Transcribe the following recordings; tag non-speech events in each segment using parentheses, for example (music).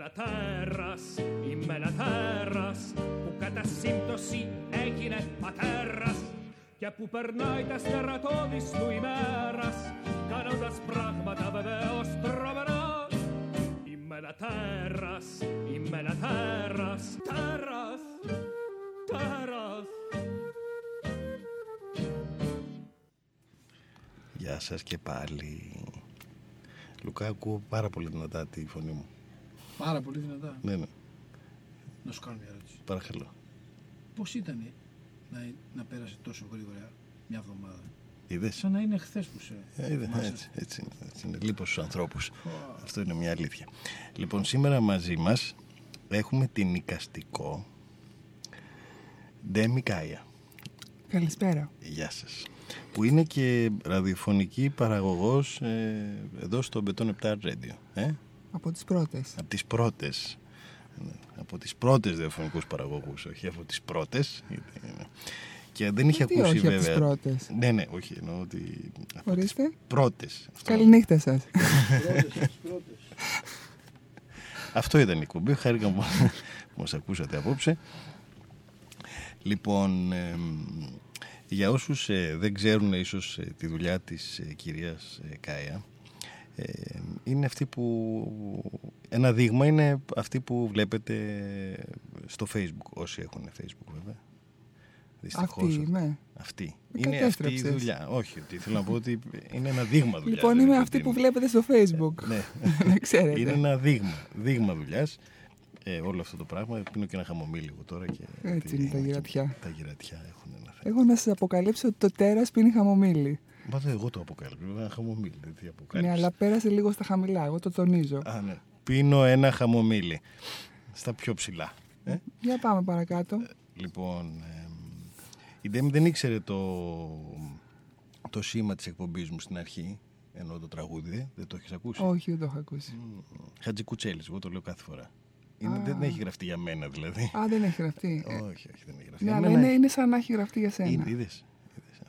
ένα τέρας, είμαι ένα τέρας που κατά σύμπτωση έγινε πατέρας και που περνάει τα στερατώδης του ημέρας κάνοντας πράγματα βεβαίως τρομερά Είμαι ένα τέρας, είμαι ένα τέρας, τέρας, τέρας Γεια σας και πάλι. Λουκά, ακούω πάρα πολύ δυνατά τη φωνή μου. Πάρα πολύ δυνατά. Ναι, ναι, Να σου κάνω μια ερώτηση. παρακαλώ. Πώς ήταν να, να πέρασε τόσο γρήγορα μια εβδομάδα; Είδες; Σαν να είναι χθες που σε. Ε, είδε, θυμάσαι. έτσι, έτσι, είναι, έτσι είναι. Λείπω στους ανθρώπους. Πω. Αυτό είναι μια αλήθεια. Λοιπόν, σήμερα μαζί μας έχουμε την οικαστικό Ντέμι Κάια. Καλησπέρα. Γεια σας. Που είναι και ραδιοφωνική παραγωγός ε, εδώ στο Beton 7 Radio. Ε; Από τις πρώτες. Από τις πρώτες. Ναι, Από τις πρώτες ραδιοφωνικούς παραγωγούς, όχι από τις πρώτες. γιατί, ε, Και δεν είχε Γιατί ακούσει όχι από βέβαια. τις πρώτες; Ναι, ναι, όχι, εννοώ ότι. από τις Ορίστε. Πρώτες. Αυτό, Καληνύχτα σας. Πρώτες, τις πρώτες. αυτό ήταν η κουμπί. Χάρηκα που που μας ακούσατε απόψε. Λοιπόν, εμ, για όσους ε, δεν ξέρουν ίσως ε, τη δουλειά της ε, κυρίας ε, Κάια, ε, είναι αυτή που ένα δείγμα είναι αυτή που βλέπετε στο facebook όσοι έχουν facebook βέβαια Δυστυχώς, Αυτή, ναι. αυτή. Με είναι αυτή η κατέστρεψες. δουλειά όχι ότι θέλω να πω ότι είναι ένα δείγμα δουλειάς Λοιπόν, είμαι αυτή που βλέπετε στο facebook. ναι. Να ξέρετε. είναι ένα δείγμα, δείγμα δουλειάς. Ε, όλο αυτό το πράγμα. Πίνω και ένα χαμομήλι εγώ τώρα. Και Έτσι είναι τα γυρατιά. Τα γυρατιά έχουν ένα θέμα. Εγώ να σας αποκαλύψω ότι το τέρας πίνει χαμομήλι. Μα δεν εγώ το αποκάλυψα. Ένα χαμομήλι. δεν Τι Ναι, αποκάλυψα. αλλά πέρασε λίγο στα χαμηλά. Εγώ το τονίζω. Α, ναι. Πίνω ένα χαμομήλι. Στα πιο ψηλά. Ε; Για πάμε παρακάτω. Λοιπόν, εμ, η Ντέμι δεν ήξερε το, το σήμα της εκπομπής μου στην αρχή. Ενώ το τραγούδι, δεν το έχεις ακούσει; Όχι, δεν το έχω ακούσει. Χατζικουτσέλης, εγώ το λέω κάθε φορά. Είναι, Α. δεν έχει γραφτεί για μένα δηλαδή. Α, δεν έχει γραφτεί. Ε, όχι, όχι, δεν έχει γραφτεί. Ναι, για αλλά μένα. είναι, είναι σαν να έχει γραφτεί για σένα. Είναι, είδες.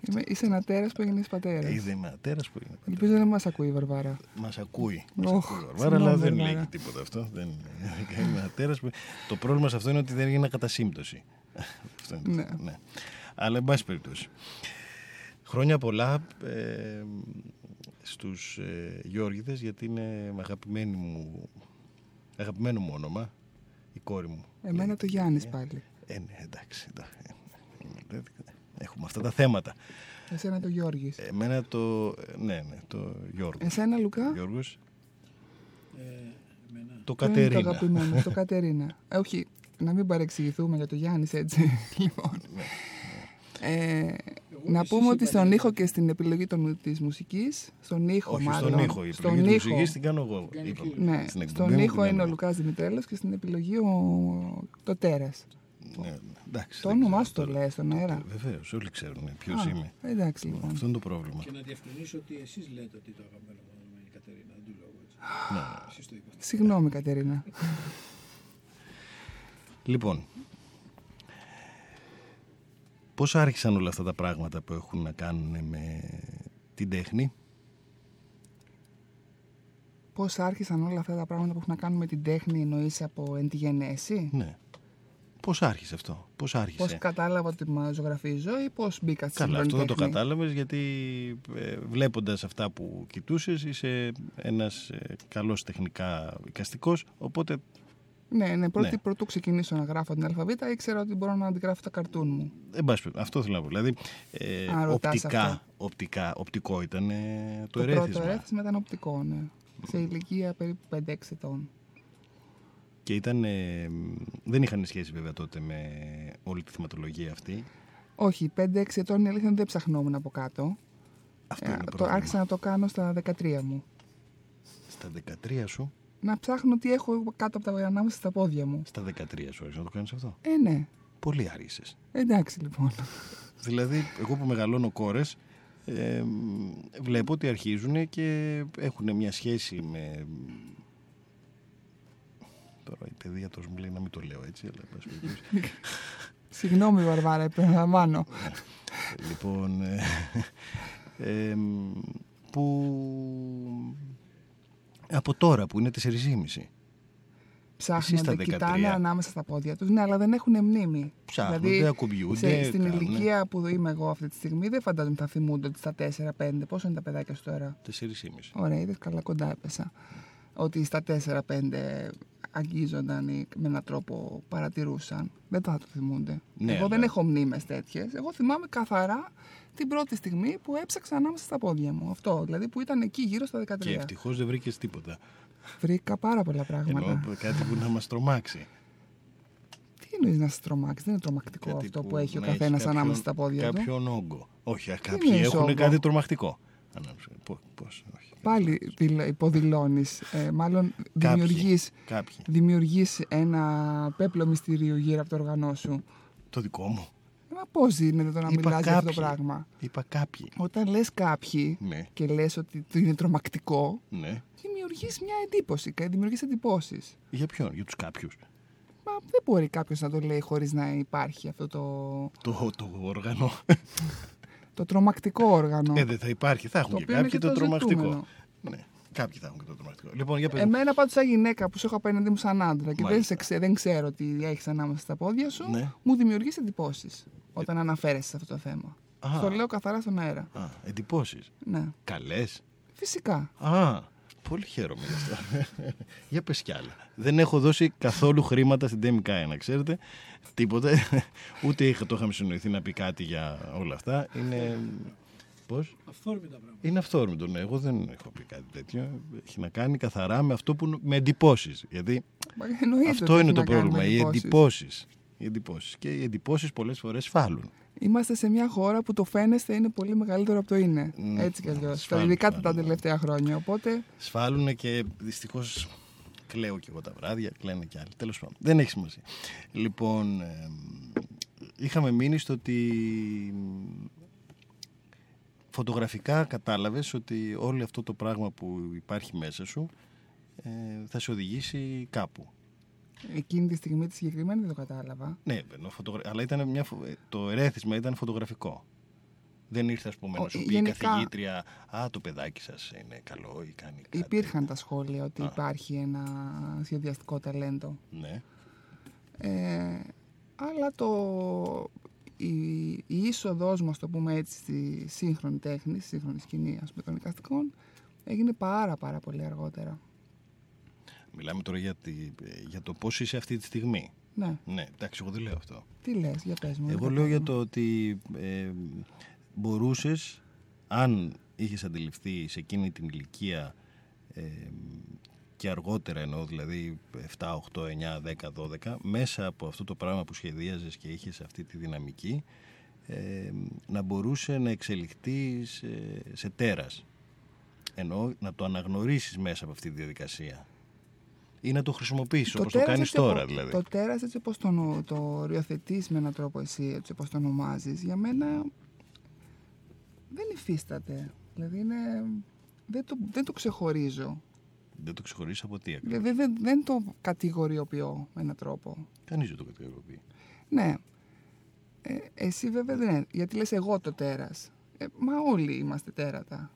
Είδες αυτός. Είμαι, είσαι ένα τέρας που έγινες πατέρας. Είδε με τέρας που είναι. Ελπίζω να δεν μας ακούει η Βαρβάρα. Μας ακούει. Μας Οχ, ακούει ο Βαρβάρα, αλλά συγγνώμη, δεν Βαρβάρα. λέγει τίποτα αυτό. Δεν (laughs) είναι ένα τέρας που... Το πρόβλημα σε αυτό είναι ότι δεν έγινε κατά σύμπτωση. (laughs) Αυτό είναι το Ναι. θέμα, ναι. Αλλά εν πάση περιπτώσει. Χρόνια πολλά ε, στους ε, Γιώργηδες γιατί είναι αγαπημένη μου, αγαπημένο μου όνομα, η κόρη μου. Εμένα το Γιάννης πάλι. Ε, ναι, εντάξει. εντάξει. Ε, ε, Έχουμε αυτά τα θέματα. Εσένα το Γιώργης. Εμένα το. Ναι, ναι, το Γιώργος. Εσένα Λουκά; Γιώργος, Ε, εμένα. το Ποιο είναι Το Κατερίνα. αγαπημένο, το Κατερίνα. Ε, όχι, να μην παρεξηγηθούμε για το Γιάννης έτσι. (laughs) λοιπόν. Ναι, Ε, Εγώ να και πούμε εσύ ότι είπατε στον για ήχο το- και στην επιλογή των, της μουσικής, στον ήχο Όχι, μάλλον. στον ήχο. Η στον επιλογή της ήχο. μουσικής την κάνω εγώ. Κάνει είπαμε. φίλο. Ναι, Στην εκπομπή στον μου την ήχο κάνω είναι ο εγώ. Λουκάς Δημητρέλος και στην επιλογή ο... το Τέρας. Ναι, ναι, εντάξει, Το δεν όνομά ξέρω σου το τώρα. λέει στον αέρα. Βεβαίως, όλοι ξέρουν ποιος Α, είμαι. Εντάξει λοιπόν. Αυτό είναι το πρόβλημα. Και να διευκρινίσω ότι εσείς λέτε ότι το αγαπημένο μου όνομα είναι η Κατερίνα. Δεν του λέω εγώ έτσι. Ναι. Εσείς το είπατε. Συγγνώμη Κατερίνα. Λοιπόν, πώς άρχισαν όλα αυτά τα πράγματα που έχουν να κάνουν με την τέχνη; Πώς άρχισαν όλα αυτά τα πράγματα που έχουν να κάνουν με την τέχνη εννοείς από εν τη γενέση; Ναι. Πώς άρχισε αυτό, πώς άρχισε; Πώς κατάλαβα ότι μα ζωγραφίζω ή πώς μπήκα στη Καλά, αυτό δεν το τέχνη. κατάλαβες γιατί ε, βλέποντας αυτά που κοιτούσες είσαι ένας ε, καλός τεχνικά οικαστικός, οπότε Ναι, ναι, πρώτη Ναι. πρωτού ξεκινήσω να γράφω την αλφαβήτα ήξερα ότι μπορώ να αντιγράφω τα καρτούν μου. εν πάση περιπτώσει, αυτό θέλω να πω. Δηλαδή, ε, Α, ρωτάς οπτικά, αυτό. οπτικά, οπτικό ήταν ε, το, Το, ερέθισμα. πρώτο ερέθισμα ήταν οπτικό, ναι. Σε ηλικία περίπου 5-6 ετών. Και ήταν, ε, δεν είχαν σχέση βέβαια τότε με όλη τη θεματολογία αυτή. Όχι, 5-6 ετών η αλήθεια είναι δεν ψαχνόμουν από κάτω. Αυτό Ε, είναι το πρόβλημα. άρχισα να το κάνω στα 13 μου. Στα 13 σου, Να ψάχνω τι έχω κάτω από τα ανάμεσα στα πόδια μου. στα 13 σου άρχισε να το κάνεις αυτό; Ε, ναι. Πολύ άργησες. Εντάξει λοιπόν. Δηλαδή, εγώ που μεγαλώνω κόρες, ε, βλέπω ότι αρχίζουν και έχουν μια σχέση με... Τώρα η παιδίατρος μου λέει να μην το λέω έτσι, αλλά εν πάση περιπτώσει. (laughs) Συγγνώμη Βαρβάρα, επαναλαμβάνω. λοιπόν, ε, ε, που από τώρα που είναι 4,5. ψάχνονται, 13. κοιτάνε ανάμεσα στα πόδια τους. Ναι, αλλά δεν έχουν μνήμη. Ψάχνονται, ακουμπιούνται, σε- στην κάνουνε. ηλικία που είμαι εγώ αυτή τη στιγμή δεν φαντάζομαι θα θυμούνται ότι στα 4-5. Πόσο είναι τα παιδάκια σου τώρα; 4,5. Ωραία, είδες καλά κοντά έπεσα. Ότι στα 4-5 αγγίζονταν ή με έναν τρόπο παρατηρούσαν. Δεν θα το θυμούνται. Ναι, Εγώ δεν αλλά- έχω μνήμες τέτοιες. Εγώ θυμάμαι καθαρά την πρώτη στιγμή που έψαξα ανάμεσα στα πόδια μου. Αυτό, δηλαδή που ήταν εκεί γύρω στα 13. Και ευτυχώς δεν βρήκες τίποτα. Βρήκα πάρα πολλά πράγματα. Ενώ κάτι που να μας τρομάξει. Τι εννοείς να σε τρομάξει, δεν είναι τρομακτικό Κάτι αυτό που, έχει ο να καθένας κάποιον- ανάμεσα στα πόδια του. Κάποιον όγκο. Όχι, κάποιοι εννοείς έχουν όγκο; κάτι τρομακτικό. Ανάμεσα. Πώ, πώς, όχι. Πάλι υποδηλώνεις. Ε, μάλλον δημιουργεί Κάποιοι. δημιουργείς ένα πέπλο μυστηρίου γύρω από το οργανό σου. Το δικό μου. Ε, Μα πώς είναι το να Είπα μιλάς για αυτό κάποιοι. το πράγμα; Είπα κάποιοι. Όταν λες κάποιοι Ναι, και λες ότι το είναι τρομακτικό, ναι. δημιουργείς μια εντύπωση, κα- δημιουργείς εντυπώσεις. Για ποιον, για τους κάποιους. Μα δεν μπορεί κάποιος να το λέει χωρίς να υπάρχει αυτό το, Το, το όργανο. (laughs) το τρομακτικό όργανο. Ε, δεν θα υπάρχει. Θα έχουν Το και οποίο είναι κάποιοι και το, το τρομακτικό. ζητούμενο. Ναι, κάποιοι θα έχουν και το τρομακτικό. Λοιπόν, για πες. Εμένα πάντως σαν γυναίκα που σε έχω απέναντί μου σαν άντρα και δεν, Μάλιστα. σε ξέ- δεν ξέρω τι έχεις ανάμεσα στα πόδια σου, Ναι. μου δημιουργείς εντυπώσεις όταν αναφέρεσαι σε αυτό το θέμα. Α. Το λέω καθαρά στον αέρα. Α, εντυπώσεις. Ναι. Καλές. Φυσικά. Α, πολύ χαίρομαι γι' αυτό. (laughs) Για πες κι άλλα. Δεν έχω δώσει καθόλου χρήματα στην Τέμι να ξέρετε. Τίποτε. (laughs) Ούτε είχα, το είχαμε συνοηθεί να πει κάτι για όλα αυτά. Είναι. Πώς; Αυθόρμητα πράγματα. Είναι αυθόρμητο, ναι. Εγώ δεν έχω πει κάτι τέτοιο. Έχει να κάνει καθαρά με αυτό που. με εντυπώσεις. Γιατί Μα εννοείται αυτό ότι είναι έχει το να κάνει με πρόβλημα. Οι εντυπώσεις. εντυπώσεις. Οι εντυπώσεις. Και οι εντυπώσεις πολλές φορές φάλουν. Είμαστε σε μια χώρα που το φαίνεστε είναι πολύ μεγαλύτερο από το είναι. Ναι, Έτσι κι αλλιώς. σφάλμα, Ειδικά σφάλμα. τα τελευταία χρόνια. Οπότε Σφάλουν και δυστυχώς κλαίω και εγώ τα βράδια, κλαίνε και άλλοι. Τέλος πάντων, δεν έχει σημασία. Λοιπόν, ε, είχαμε μείνει στο ότι φωτογραφικά κατάλαβες ότι όλο αυτό το πράγμα που υπάρχει μέσα σου ε, θα σε οδηγήσει κάπου. Εκείνη τη στιγμή τη συγκεκριμένη δεν το κατάλαβα. Ναι, ενώ φωτογρα... αλλά ήταν μια... φο- ε, το ερέθισμα ήταν φωτογραφικό. Δεν ήρθε, ας πούμε, Ο- να σου πει η γενικά- καθηγήτρια Α, το παιδάκι σας είναι καλό ή κάνει κάτι. Υπήρχαν τα σχόλια ότι Α. υπάρχει ένα σχεδιαστικό ταλέντο. Ναι. Ε, αλλά το, η, η είσοδός μας, το πούμε έτσι, στη σύγχρονη τέχνη, στη σύγχρονη σκηνή ας πούμε, των εικαστικών, έγινε πάρα πάρα πολύ αργότερα. Μιλάμε τώρα για, τη, για το πώς είσαι αυτή τη στιγμή. Ναι, Ναι, εντάξει, εγώ δεν λέω αυτό. τι λες, για πες μου. δεν Εγώ λέω για κατάλαβα. το ότι ε, μπορούσες, αν είχες αντιληφθεί σε εκείνη την ηλικία ε, και αργότερα εννοώ, δηλαδή 7, 8, 9, 10, 12, μέσα από αυτό το πράγμα που σχεδίαζες και είχες αυτή τη δυναμική, ε, να μπορούσε να εξελιχθεί σε, σε τέρας. Εννοώ να το αναγνωρίσεις μέσα από αυτή τη διαδικασία. Ή να το χρησιμοποιήσεις όπως το τέρας κάνεις έτσι τώρα οπο- δηλαδή. Το τέρας έτσι όπως το, νο- το οριοθετείς με έναν τρόπο εσύ, έτσι όπως το ονομάζεις, για μένα δεν υφίσταται. Δηλαδή είναι, δεν, το, δεν το ξεχωρίζω. Δεν το ξεχωρίσεις από τι ακριβώς; Δηλαδή δεν, δεν το κατηγοριοποιώ με έναν τρόπο. Κανείς δεν το κατηγοροποιεί. Ναι. Ε, εσύ βέβαια δεν είναι. Γιατί λες εγώ το τέρας. Ε, μα όλοι είμαστε τέρατα.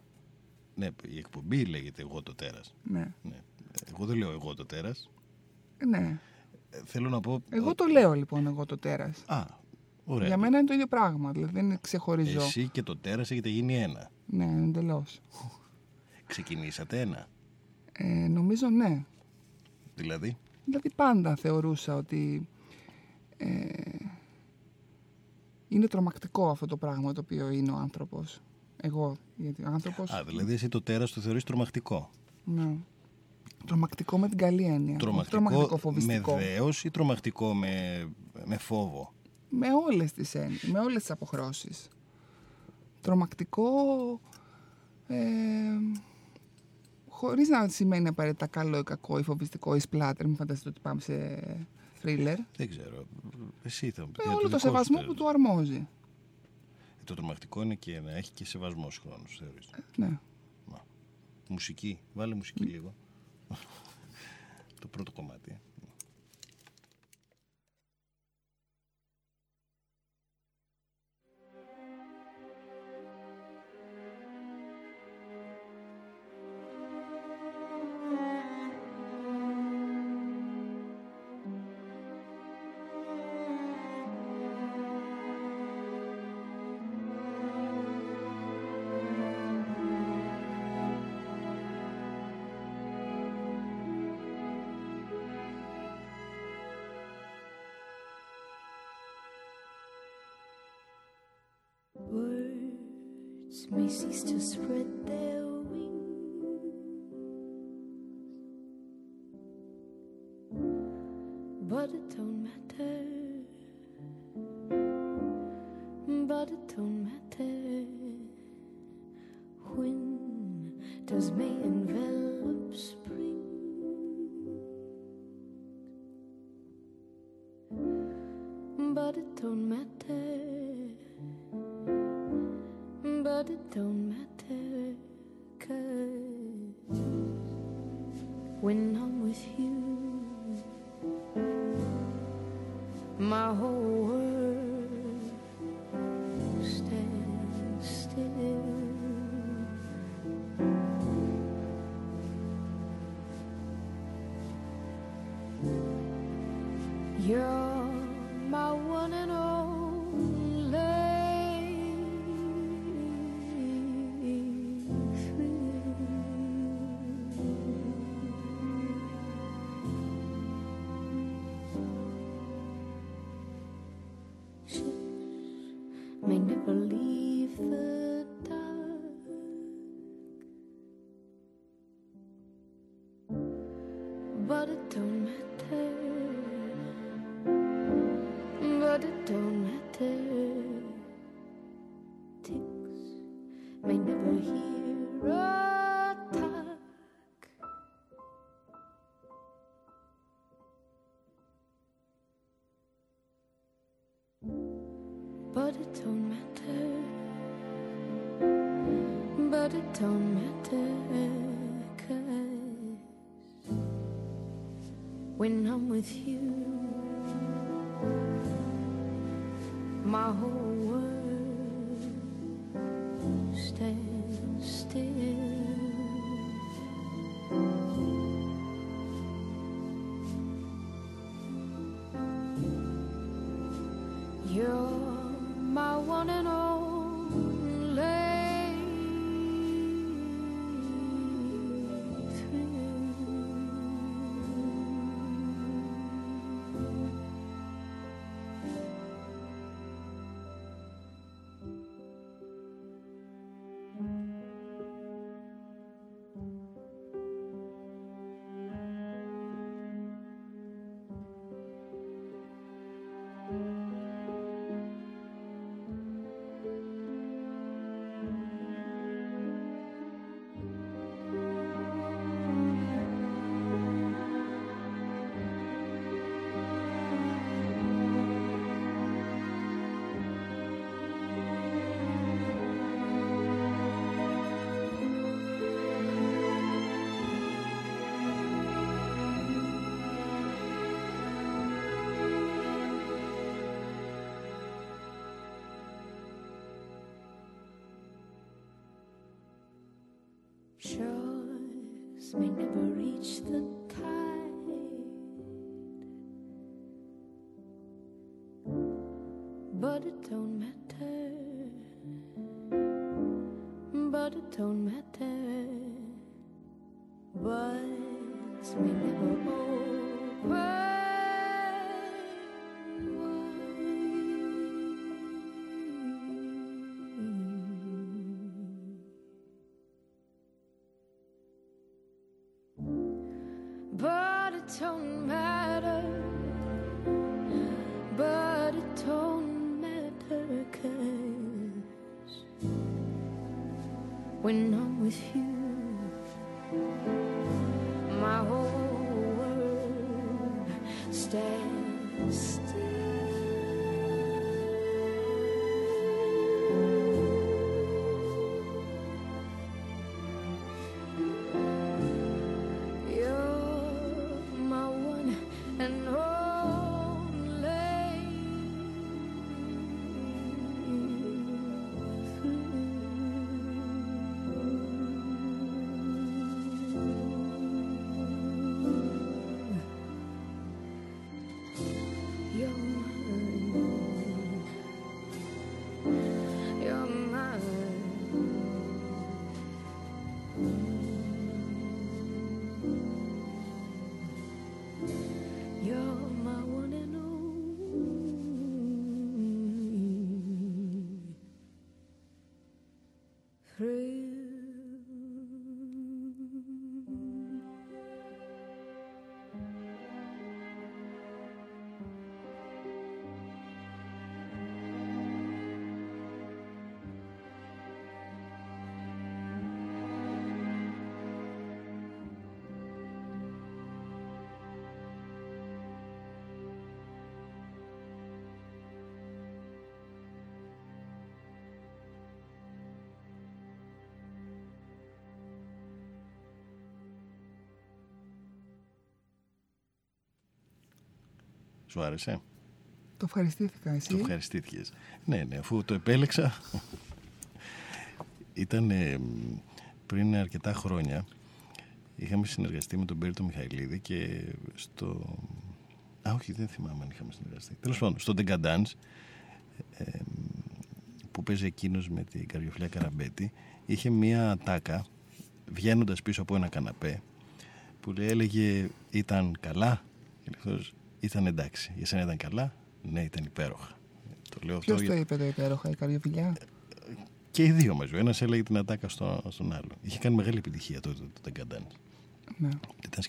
Ναι, η εκπομπή λέγεται Εγώ το τέρας. Ναι. Ναι. Εγώ δεν λέω Εγώ το τέρας. Ε, ναι. Ε, θέλω να πω. Εγώ το λέω λοιπόν εγώ το τέρας. Α, ωραία. Για μένα είναι το ίδιο πράγμα. Δηλαδή δεν είναι ξεχωριζό. Εσύ και το τέρας έχετε γίνει ένα. Ναι, εντελώς. Ξεκινήσατε ένα. Ε, νομίζω ναι. Δηλαδή; Δηλαδή πάντα θεωρούσα ότι ε, είναι τρομακτικό αυτό το πράγμα το οποίο είναι ο άνθρωπος. Εγώ, γιατί ο άνθρωπος... Α, δηλαδή εσύ το τέρας το θεωρείς τρομακτικό. Ναι. Τρομακτικό με την καλή έννοια. όχι τρομακτικό φοβιστικό. με δέος ή τρομακτικό με, με φόβο; με όλες τις έννοιες, με όλες τις αποχρώσεις. Τρομακτικό, ε, χωρίς να σημαίνει απαραίτητα καλό ή κακό ή φοβιστικό ή σπλάτερ, μην φανταστείτε ότι πάμε σε θρίλερ. Δεν ξέρω. Εσύ θα μου πεις Με για όλο το δικό σου σεβασμό τέρας. που του αρμόζει. Το τρομακτικό είναι και να έχει και σεβασμός χρόνου, θεωρείς. Ναι. Μουσική. Βάλε μουσική λίγο. Το πρώτο κομμάτι. May cease to spread their wings, but it don't matter. But it don't matter when does May don't matter. When I'm with you, my whole world stands still. You're my one and only Shores may never reach the tide, but it don't matter. But it don't matter. When I'm with you, Σου άρεσε; Το ευχαριστήθηκα εσύ; Το ευχαριστήθηκες. Ναι, ναι, αφού το επέλεξα. Ήταν ε, πριν αρκετά χρόνια. Είχαμε συνεργαστεί με τον Πέριτο Μιχαηλίδη και στο. Α, όχι, δεν θυμάμαι αν είχαμε συνεργαστεί. Τέλος πάντων, στο Dance ε, που παίζει εκείνος με την καρδιοφιλιά Καραμπέτη, είχε μία τάκα βγαίνοντας πίσω από ένα καναπέ που λέει, έλεγε ήταν καλά. Και λέει, ήταν εντάξει. Για σένα ήταν καλά. Ναι, ήταν υπέροχα. Το λέω Ποιος αυτό το για- είπε το υπέροχα, η καρδιοφιλιά. Και οι δύο μαζί. Ένας έλεγε την ατάκα στο, στον άλλο. Είχε κάνει μεγάλη επιτυχία τότε το Τεγκαντάν. Ναι. Ήταν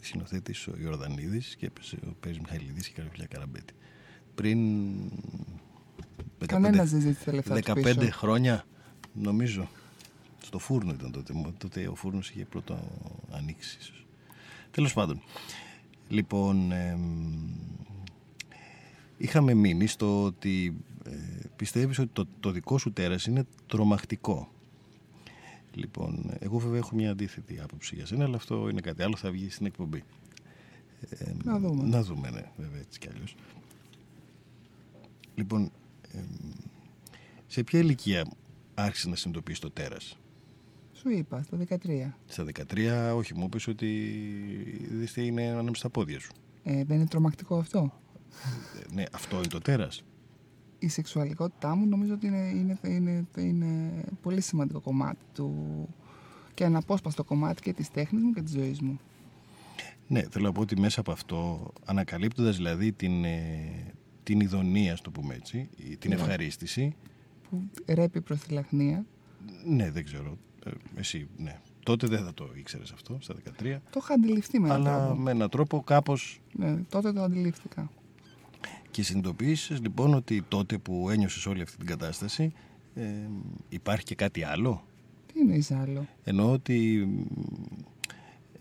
σκηνοθέτη ο Ιορδανίδης και έπαιζε ο Πέρις Μιχαηλίδης και η Καροφιλιά Καραμπέτη. Πριν. 15 Κανένας δεν ζήτησε τα λεφτά τους 15 πίσω. χρόνια, νομίζω. Στο φούρνο ήταν τότε. Τότε ο φούρνος είχε πρώτο ανοίξει, ίσως. Τέλος πάντων. Λοιπόν, εμ, είχαμε μείνει στο ότι ε, πιστεύεις ότι το, το δικό σου τέρας είναι τρομακτικό. Λοιπόν, εγώ βέβαια έχω μια αντίθετη άποψη για σένα, αλλά αυτό είναι κάτι άλλο, θα βγεις στην εκπομπή. Ε, Να δούμε. Να δούμε, ναι, βέβαια, έτσι κι αλλιώς. Λοιπόν, εμ, σε ποια ηλικία άρχισε να συνειδητοποιείς το τέρας; Σου είπα, στο 13. Στα 13, όχι, μου είπες ότι δεις τι είναι ανάμεσα στα πόδια σου. Ε, δεν είναι τρομακτικό αυτό; Ε, ναι, αυτό είναι το τέρας. Η σεξουαλικότητά μου νομίζω ότι είναι, είναι, είναι, είναι πολύ σημαντικό κομμάτι του και αναπόσπαστο κομμάτι και της τέχνης μου και της ζωής μου. Ναι, θέλω να πω ότι μέσα από αυτό, ανακαλύπτοντας δηλαδή την, ε, την ειδονία, ας το πούμε έτσι, ή την Ναι. ευχαρίστηση, Που ρέπει προς τη λαχνία. ναι, δεν ξέρω, ε, εσύ, ναι. Τότε δεν θα το ήξερες αυτό, στα 13, Το είχα αντιληφθεί με έναν αλλά τρόπο. με έναν τρόπο κάπως Ναι, τότε το αντιλήφθηκα. και συνειδητοποίησες λοιπόν ότι τότε που ένιωσες όλη αυτή την κατάσταση ε, υπάρχει και κάτι άλλο; Τι εννοείς άλλο; Εννοώ ότι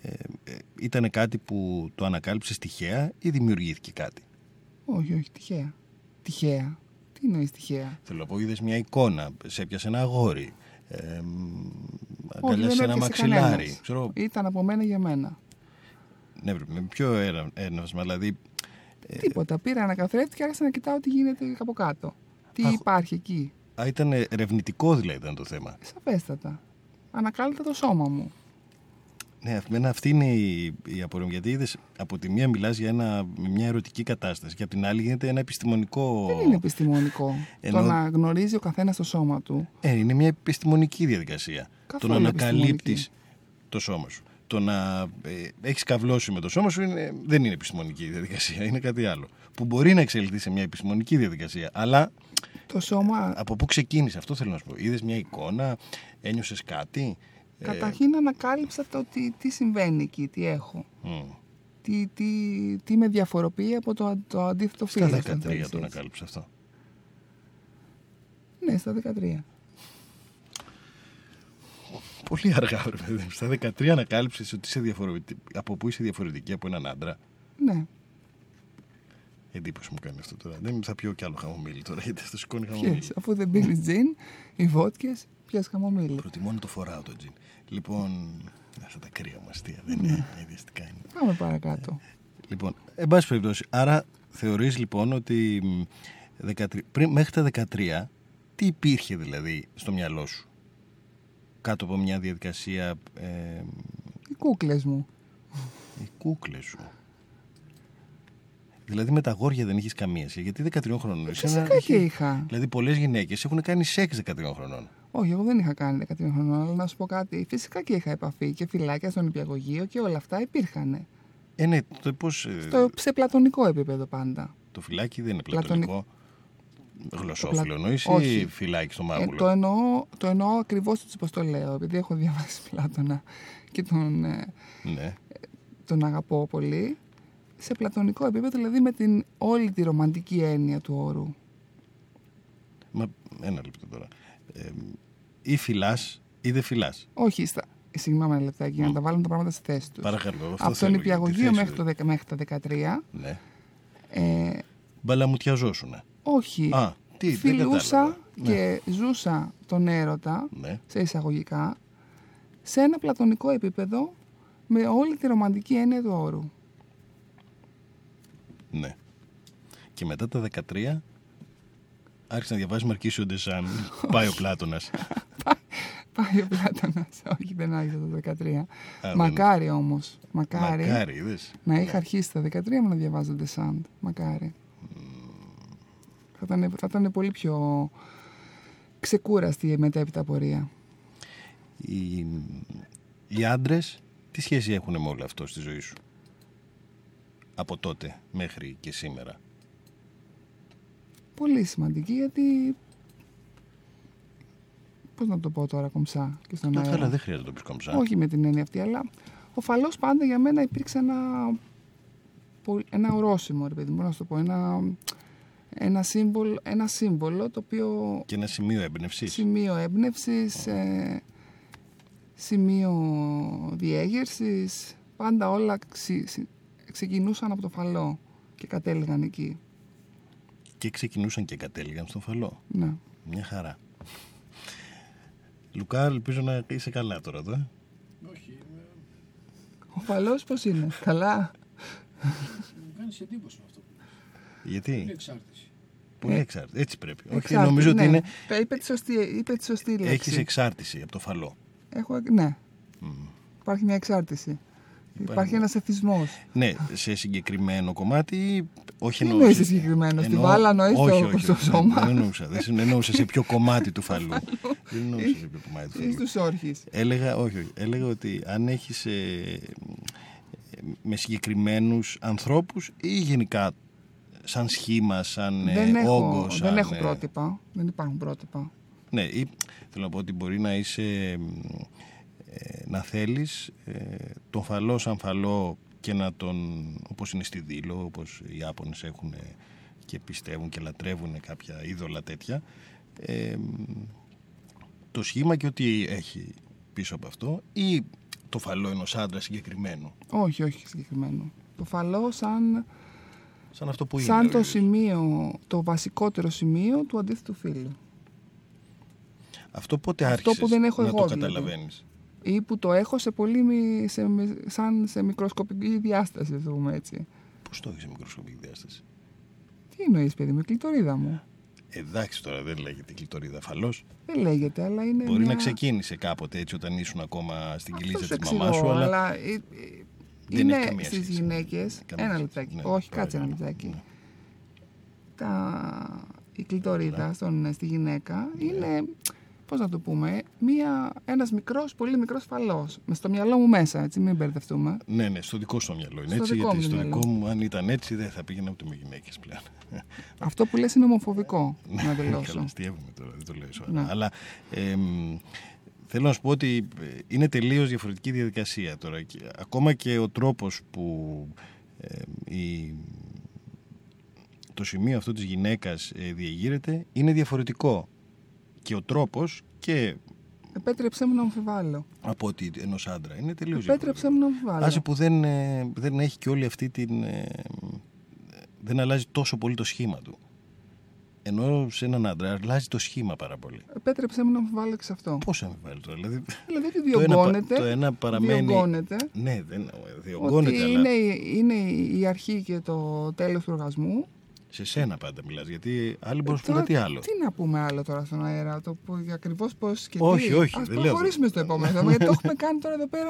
ε, ε, ήταν κάτι που το ανακάλυψες τυχαία ή δημιουργήθηκε κάτι; Όχι, όχι, τυχαία. Τυχαία. Τι εννοείς τυχαία; Θέλω να πω, είδες μια εικόνα, σε έπιασε ένα αγόρι, ε, Όχι, αγκαλιάσε δεν ένα έπιασε μαξιλάρι. κανένας. Ξέρω, Ήταν από μένα για μένα. ναι, βρε, με ποιο έρα- έναυσμα, δηλαδή Ε, Τίποτα. Πήρα ένα καθρέφτη και άρχισα να κοιτάω τι γίνεται από κάτω. Τι Αχ. υπάρχει εκεί. α, ήταν ερευνητικό δηλαδή ήταν το θέμα. Σαφέστατα. Ανακάλυψα το σώμα μου. Ναι, εμένα αυτή είναι η, η απορία μου, γιατί είδες, από τη μία μιλάς για ένα, μια ερωτική κατάσταση και από την άλλη γίνεται ένα επιστημονικό... Δεν είναι επιστημονικό. Ενώ- Το να γνωρίζει ο καθένας το σώμα του. Ε, είναι μια επιστημονική διαδικασία. Καθόλου το να ανακαλύπτεις επιστημονική. το σώμα σου. Το να ε, έχεις καυλώσει με το σώμα σου είναι, δεν είναι επιστημονική διαδικασία, είναι κάτι άλλο. Που μπορεί να εξελιχθεί σε μια επιστημονική διαδικασία. Αλλά Το σώμα από πού ξεκίνησε, αυτό θέλω να σου πω. Είδες μια εικόνα, ένιωσες κάτι; Ε, Καταρχήν ανακάλυψα το τι, τι συμβαίνει εκεί, τι έχω. μ. Τι, τι, τι με διαφοροποιεί από το, το αντίθετο Στα φύλλο. 13 αν θέλεις το έτσι. ανακάλυψε αυτό. Ναι, στα 13. Πολύ αργά, βρε παιδί. μου. Στα 13 ανακάλυψες ότι είσαι διαφορετική, από πού είσαι διαφορετική από έναν άντρα. Ναι. Εντύπωση μου κάνει αυτό τώρα. Δεν θα πιω κι άλλο χαμομήλι τώρα, γιατί αυτό σηκώνει χαμομήλι. Πιες, αφού δεν πίνεις τζιν, οι βότκες, πιες χαμομήλι. Προτιμώ να το φοράω το τζιν. Λοιπόν, αυτά τα κρύα μου αστεία δεν είναι. Ιδιαστικά είναι. Πάμε παρακάτω. Λοιπόν, εν πάση περιπτώσει, άρα θεωρείς λοιπόν ότι μ, 13, πριν, μέχρι τα 13, τι υπήρχε δηλαδή στο μυαλό σου; Κάτω από μια διαδικασία ε, Οι κούκλες μου. οι κούκλες σου. Δηλαδή με τα αγόρια δεν έχεις καμία σχέση. Γιατί 13 χρονών. εσένα Φυσικά είχε- και είχα. Δηλαδή πολλές γυναίκες έχουν κάνει σεξ 13 χρονών. Όχι, εγώ δεν είχα κάνει 13 χρονών, αλλά να σου πω κάτι. Φυσικά και είχα επαφή και φυλάκια στον υπηαγωγείο και όλα αυτά υπήρχαν. Ε, ναι, το πώς... ε, Στο, σε πλατωνικό επίπεδο πάντα. Το φυλάκι δεν είναι Πλατωνικό. πλατωνικό. Γλωσσόφυλλο πλα- εννοείς Όχι. ή φυλάκι στο Ε, μάγουλο; το εννοώ, το εννοώ ακριβώς έτσι όπως το λέω, επειδή έχω διαβάσει Πλάτωνα και τον, ε, Ναι. τον αγαπώ πολύ. Σε πλατωνικό επίπεδο, δηλαδή με την όλη τη ρομαντική έννοια του όρου. Μα ένα λεπτό τώρα. Ε, ή φυλάς ή δεν φυλάς. Όχι, στα, συγγνώμη ένα λεπτάκι, για να τα βάλουμε τα πράγματα στη θέση τους. Παρακαλώ. αυτό Από τον θέλω, για τη υπηαγωγείο θέση μέχρι, του. το, δεκα- μέχρι τα 13, Ναι. ε, Μπαλαμουτιαζόσουνα. όχι, Α, τι, δεν φιλούσα κατάλαβα. και ζούσα τον έρωτα, Ναι. σε εισαγωγικά, σε ένα πλατωνικό επίπεδο με όλη τη ρομαντική έννοια του όρου. Ναι. Και μετά τα 13 άρχισε να διαβάζει Μαρκίσιο Ντεσάν. (laughs) Πάει ο Πλάτωνας. Πάει ο Πλάτωνας. Όχι, δεν άρχισε το 13. δεν- Μακάρι όμως. Μακάρι. Μακάρι, είδες. Να είχα αρχίσει τα 13 μου να διαβάζω Descent. Μακάρι. Θα ήταν, θα ήταν πολύ πιο ξεκούραστη η μετέπειτα πορεία. Οι, οι άντρες τι σχέση έχουν με όλο αυτό στη ζωή σου; Από τότε μέχρι και σήμερα. Πολύ σημαντική γιατί. Πώς να το πω τώρα κομψά και στον Ε, αέρα. Καλά, δεν χρειάζεται να το πεις κομψά. Όχι με την έννοια αυτή, αλλά ο φαλό πάντα για μένα υπήρξε ένα, πο- ένα ορόσημο, ρε παιδί μου, πώς να σου το πω. Ένα, ένα, σύμβολο, ένα σύμβολο το οποίο Και ένα σημείο έμπνευσης. σημείο έμπνευσης, σημείο διέγερσης. Πάντα όλα ξε- ξε- ξεκινούσαν από το φαλό και κατέληγαν εκεί. Και ξεκινούσαν και κατέληγαν στον φαλό. Ναι. Μια χαρά. Λουκά, ελπίζω να είσαι καλά τώρα εδώ. ε. Όχι, με- Ο φαλός πώς είναι, καλά; μου κάνεις εντύπωση αυτό. Είναι Γιατί, εξάρτηση. πολύ εξάρτηση. Έτσι πρέπει. Όχι, Εξάρτητη, νομίζω ότι ναι. είναι. Είπε τη σωστή, είπε τη σωστή λέξη. Έχει εξάρτηση από το φαλό. Έχω, ναι. Μμ. Υπάρχει μια εξάρτηση. Υπάρχει ένας εθισμός. Ναι, σε συγκεκριμένο κομμάτι, ή όχι Τι εννοώ- εννοείς σε συγκεκριμένο, στη εννοώ- βάλα εννοείς όχι, το- όχι, στο όχι, σώμα; Δεν εννοούσα, δεν συν- εννοούσα σε ποιο κομμάτι του φαλού. δεν εννοούσα σε ποιο κομμάτι του Ή φαλού. στους όρχες. Έλεγα, όχι, όχι, έλεγα ότι αν έχεις ε, με συγκεκριμένους ανθρώπους ή γενικά σαν σχήμα, σαν ε, δεν έχω, όγκο, σαν, δεν έχω ε, πρότυπα. Δεν υπάρχουν πρότυπα. Ναι, ή θέλω να πω ότι μπορεί να είσαι ε, να θέλεις ε, τον φαλό σαν φαλό και να τον, όπως είναι στη Δήλο, όπως οι Ιάπωνες έχουν ε, και πιστεύουν και λατρεύουν κάποια είδωλα τέτοια ε, το σχήμα και ό,τι έχει πίσω από αυτό ή το φαλό ενός άντρα συγκεκριμένου; Όχι, όχι συγκεκριμένο. Το φαλό σαν, σαν αυτό που είναι σαν ο το ίδιος. σημείο, το βασικότερο σημείο του αντίθετου φίλου. αυτό πότε Αυτό άρχισες που δεν έχω να εγώ, το δηλαδή. Καταλαβαίνεις Ή που το έχω σε πολύ, μη- σε, σαν σε μικροσκοπική διάσταση, ας το πούμε έτσι. πώς το έχεις σε μικροσκοπική διάσταση; Τι εννοείς παιδί μου, η κλειτορίδα μου; εντάξει τώρα δεν λέγεται κλειτορίδα φαλός Δεν λέγεται, αλλά είναι Μπορεί μια... να ξεκίνησε κάποτε έτσι όταν ήσουν ακόμα στην Αυτός κοιλίδα σου της μαμάς σου, εξηγώ, αλλά ε, ε, Δεν είναι έχει καμία στις σχέση. γυναίκες... Καμία Ένα σχέση. λεπτάκι. Ναι, Όχι, τώρα κάτσε ένα είναι. λεπτάκι. Ναι. Τα... Η κλειτορίδα στον, στη γυναίκα είναι, πώς να το πούμε, μια, ένας μικρός, πολύ μικρός φαλός. Μες στο μυαλό μου μέσα, έτσι, μην μπερδευτούμε. Ναι, ναι, στο δικό σου το μυαλό είναι Στο έτσι. δικό Γιατί μου στο μυαλό. δικό μου, αν ήταν έτσι, δεν θα πήγαινα ούτε με γυναίκες πλέον. Αυτό που λες είναι ομοφοβικό, να δηλώσω. Ναι, Καλά, αστείευομαι τώρα, δεν το λέω σοβαρά. Ναι. Αλλά εμ, θέλω να σου πω ότι ε, είναι τελείως διαφορετική διαδικασία τώρα. Και, ακόμα και ο τρόπος που ε, η, το σημείο αυτό της γυναίκας ε, διεγείρεται είναι διαφορετικό. Και ο τρόπος και Επέτρεψέ μου να αμφιβάλλω. από ότι ενός άντρα είναι τελείως Επέτρεψέ μου να αμφιβάλλω. Άσε που δεν, ε, δεν έχει και όλη αυτή την... ε, δεν αλλάζει τόσο πολύ το σχήμα του. Ενώ σε έναν άντρα αλλάζει το σχήμα πάρα πολύ. Επέτρεψέ μου να αμφιβάλλω και σε αυτό. Πώς αμφιβάλλει τώρα, δηλαδή... Δηλαδή ότι το ένα πα- διωγγώνεται, το ένα παραμένει... διωγγώνεται Ναι, δεν ότι διωγγώνεται, αλλά είναι, είναι η αρχή και το τέλος του οργασμού. Σε σένα πάντα μιλάς, γιατί άλλοι μπορούν να σου Τώρα, πούνε τι άλλο. Τι να πούμε άλλο τώρα στον αέρα, το που ακριβώς πώς και Όχι, τι. όχι, Ας δεν λέω προχωρήσουμε αυτό. στο επόμενο θέμα, γιατί το έχουμε (laughs) κάνει τώρα εδώ πέρα.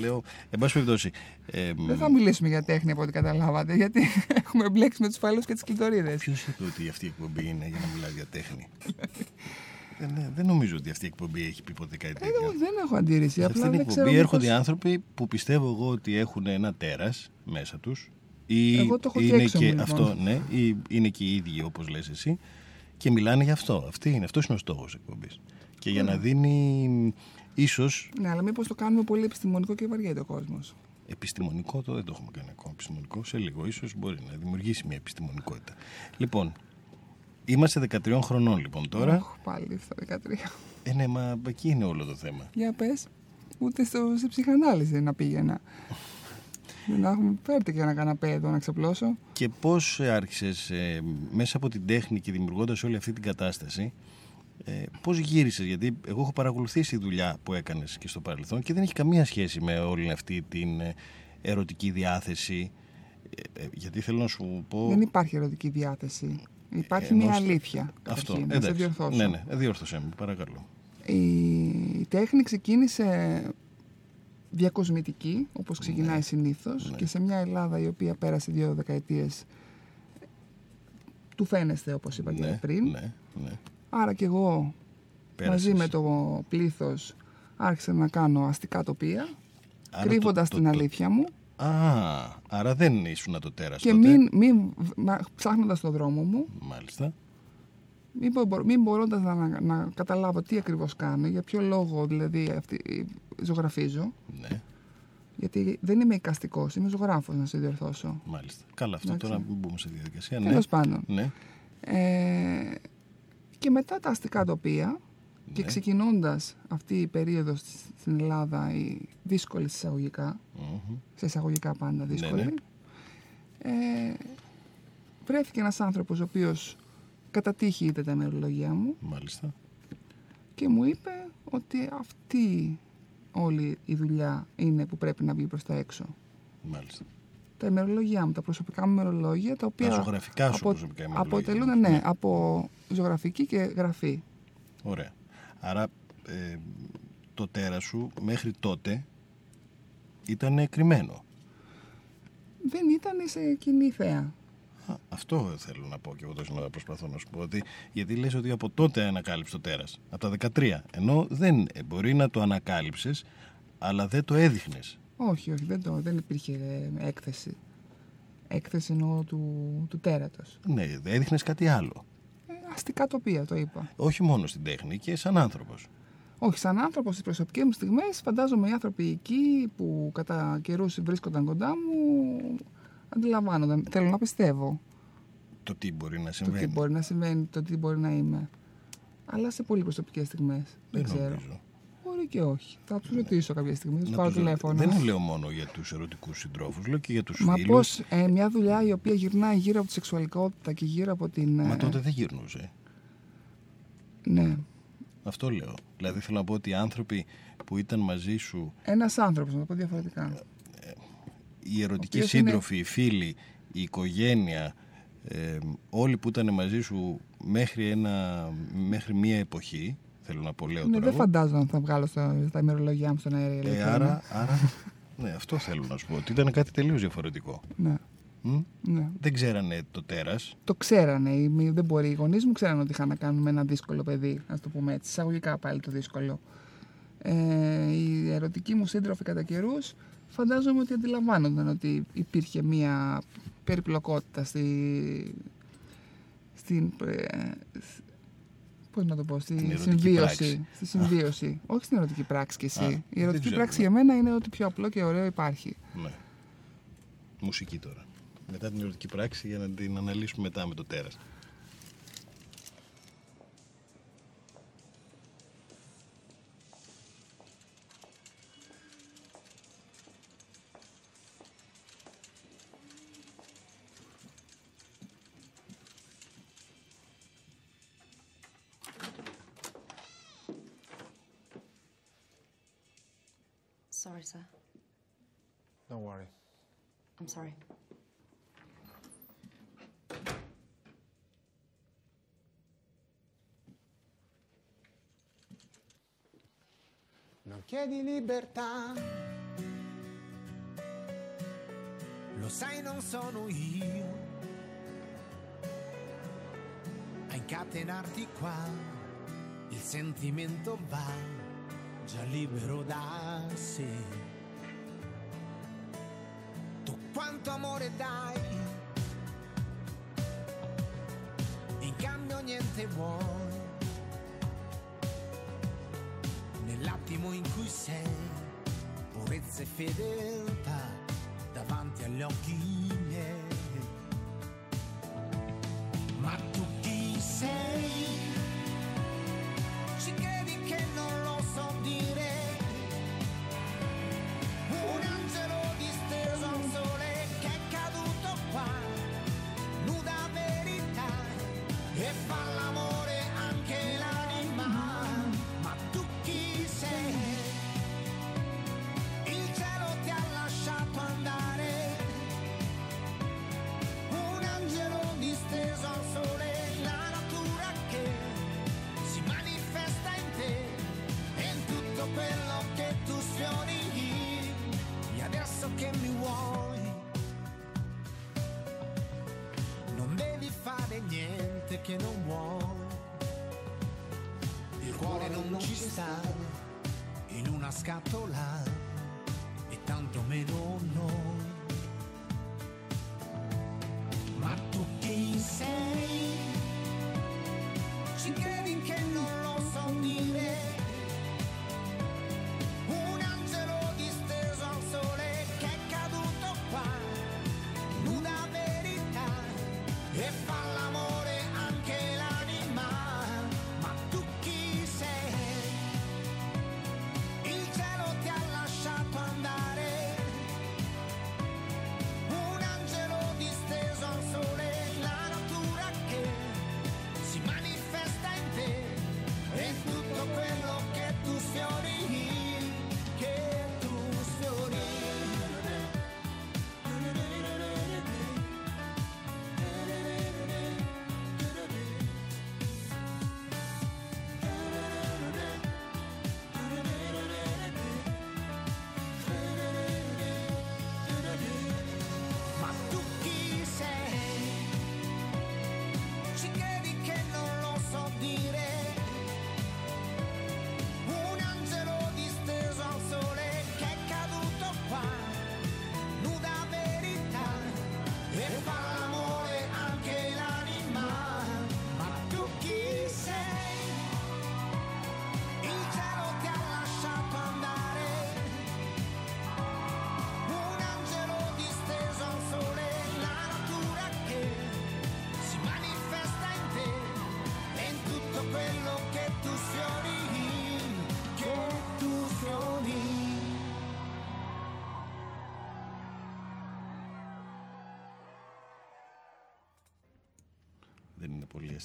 Λέω, εν πάση περιπτώσει, ε, Δεν θα μιλήσουμε για τέχνη από ό,τι καταλάβατε, γιατί (laughs) έχουμε μπλέξει με τους φαλούς και τις κλειτορίδες. ποιος είπε ότι αυτή η εκπομπή είναι για να μιλάει για τέχνη; δεν, δεν- δεν νομίζω ότι αυτή η εκπομπή έχει πει ποτέ κάτι Ε, τέτοιο. δεν- δεν έχω αντίρρηση, Σε αυτή απλά την δεν ξέρω εκπομπή έρχονται μήπως- άνθρωποι που πιστεύω εγώ ότι έχουν ένα τέρας μέσα τους ή Εγώ το έχω είναι φτιάξει και μου, λοιπόν. αυτό, ναι, ή είναι και οι ίδιοι όπως λες εσύ και μιλάνε για αυτό. Αυτή είναι, αυτός είναι ο στόχος της εκπομπής. Και για να δίνει ίσως Ναι, αλλά μήπως το κάνουμε πολύ επιστημονικό και βαριέται ο κόσμος. επιστημονικό, το δεν το έχουμε κάνει ακόμα επιστημονικό, σε λίγο ίσως μπορεί να δημιουργήσει μια επιστημονικότητα. Λοιπόν, είμαστε 13 χρονών λοιπόν τώρα. Οχ, πάλι στα 13. Ε, ναι, μα εκεί είναι όλο το θέμα. Για πες, ούτε στο, σε ψυχανάλυση να πήγαινα. Δεν να έχουμε φέρτε και ένα καναπέ εδώ να ξεπλώσω. Και πώς ε, άρχισες ε, μέσα από την τέχνη και δημιουργώντας όλη αυτή την κατάσταση, ε, πώς γύρισες, γιατί εγώ έχω παρακολουθήσει τη δουλειά που έκανες και στο παρελθόν και δεν έχει καμία σχέση με όλη αυτή την ε, ερωτική διάθεση Ε, ε, γιατί θέλω να σου πω. Δεν υπάρχει ερωτική διάθεση. Υπάρχει Ε, μια εννοείς- αλήθεια. Αυτό. καταρχήν, να σε Εντάξει. διορθώσω. Ναι, ναι, ε, διόρθωσέ μου, παρακαλώ. Η, η τέχνη ξεκίνησε διακοσμητική, όπως ξεκινάει συνήθως, Ναι. και σε μια Ελλάδα η οποία πέρασε δύο δεκαετίες του φαίνεστε, όπως είπα και ναι, πριν. Ναι, ναι. Άρα και εγώ Πέρασες. μαζί με το πλήθος άρχισα να κάνω αστικά τοπία, Άρα κρύβοντας το- την το- το- αλήθεια μου Α, άρα δεν ήσουν το τέρας και τότε. μην, μην μα- ψάχνοντας το δρόμο μου, Μάλιστα. μην, μπο- μην μπορώντας να, να, να καταλάβω τι ακριβώς κάνω, για ποιο λόγο δηλαδή αυτή, ζωγραφίζω, Ναι, γιατί δεν είμαι εικαστικός, είμαι ζωγράφος να σε διορθώσω. μάλιστα. Καλά, αυτό Εντάξει. τώρα μην μπούμε σε διαδικασία. Ναι. Τέλος πάντων. ναι. Ε, και μετά τα αστικά τοπία και Ναι. ξεκινώντας αυτή η περίοδος στη- στην Ελλάδα, η δύσκολη εισαγωγικά, Μμμ. σε εισαγωγικά πάντα δύσκολη, ναι. Ε, βρέθηκε ένας άνθρωπος ο οποίος κατά τύχη είδε τα ημερολογία μου Μάλιστα. και μου είπε ότι αυτή όλη η δουλειά είναι που πρέπει να βγει προς τα έξω. Μάλιστα. Τα ημερολογία μου, τα προσωπικά μου ημερολόγια, τα οποία Τα ζωγραφικά σου προσωπικά ημερολόγια. αποτελούν, ναι, από ζωγραφική και γραφή. Ωραία. Άρα ε, το τέρας σου μέχρι τότε ήταν κρυμμένο. Δεν ήταν σε κοινή θέα. Α, αυτό θέλω να πω και εγώ τόσο να προσπαθώ να σου πω. Ότι, γιατί λες ότι από τότε ανακάλυψε το τέρας. Από τα 13. Ενώ δεν ε, μπορεί να το ανακάλυψες, αλλά δεν το έδειχνες. Όχι, όχι, δεν, το, δεν υπήρχε ε, έκθεση. Έκθεση εννοώ του, του τέρατος. Ναι, δεν έδειχνες κάτι άλλο. Ε, αστικά τοπία, το είπα. Όχι μόνο στην τέχνη και σαν άνθρωπος. Όχι, σαν άνθρωπος στις προσωπικές μου στιγμές, φαντάζομαι οι άνθρωποι εκεί που κατά καιρούς βρίσκονταν κοντά μου αντιλαμβάνονταν. Θέλω να πιστεύω Το τι μπορεί να το συμβαίνει. τι μπορεί να συμβαίνει, το τι μπορεί να είμαι. Αλλά σε πολύ προσωπικές στιγμές. Δεν, ξέρω. νομίζω. Μπορεί και όχι. Θα τους ρωτήσω κάποια στιγμή. Θα τους Να πάρω τους- τηλέφωνο. Δεν λέω μόνο για τους ερωτικούς συντρόφους, λέω και για τους Μα φίλους. πώς ε, μια δουλειά η οποία γυρνάει γύρω από τη σεξουαλικότητα και γύρω από την. Μα ε, τότε δεν γυρνούσε. Ναι. Αυτό λέω. Δηλαδή θέλω να πω ότι οι άνθρωποι που ήταν μαζί σου, Ένας άνθρωπος, να το πω διαφορετικά. Οι ερωτικοί οποίος είναι- σύντροφοι, οι φίλοι, η οικογένεια, ε, όλοι που ήταν μαζί σου μέχρι, ένα, μέχρι μία εποχή, θέλω να πω λέω Ναι, τώρα δεν εγώ, φαντάζομαι να θα βγάλω στα, στα ημερολογιά μου στον αέρα. η ε, αλήθεια άρα, είναι. άρα, ναι, αυτό θέλω να σου πω, ότι ήταν κάτι τελείως διαφορετικό. Ναι, Μ; ναι. Δεν ξέρανε το τέρας, Το ξέρανε. οι- μη- Δεν μπορεί. Οι γονείς μου ξέρανε ότι είχα να κάνουμε με ένα δύσκολο παιδί, ας το πούμε έτσι. Εισαγωγικά πάλι το δύσκολο. Ε, οι ερωτικοί μου σύντροφοι κατά καιρούς φαντάζομαι ότι αντιλαμβάνονταν ότι υπήρχε μία περιπλοκότητα στη. στην. Ε, πώς να το πω, στη Την ερωτική συμβίωση. πράξη. Στη συμβίωση. Όχι στην ερωτική πράξη κι εσύ. Α, η δεν ερωτική ξέρω, πράξη ναι. για μένα είναι ότι πιο απλό και ωραίο υπάρχει. ναι. Μουσική τώρα. Μετά την ερωτική πράξη για να την αναλύσουμε μετά με το τέρας. Chiedi libertà. Lo sai, non sono io a incatenarti qua. Il sentimento va già libero da sé. Tu quanto amore dai, in cambio niente vuoi. Nell'attimo in cui sei, purezza e fedeltà davanti agli occhi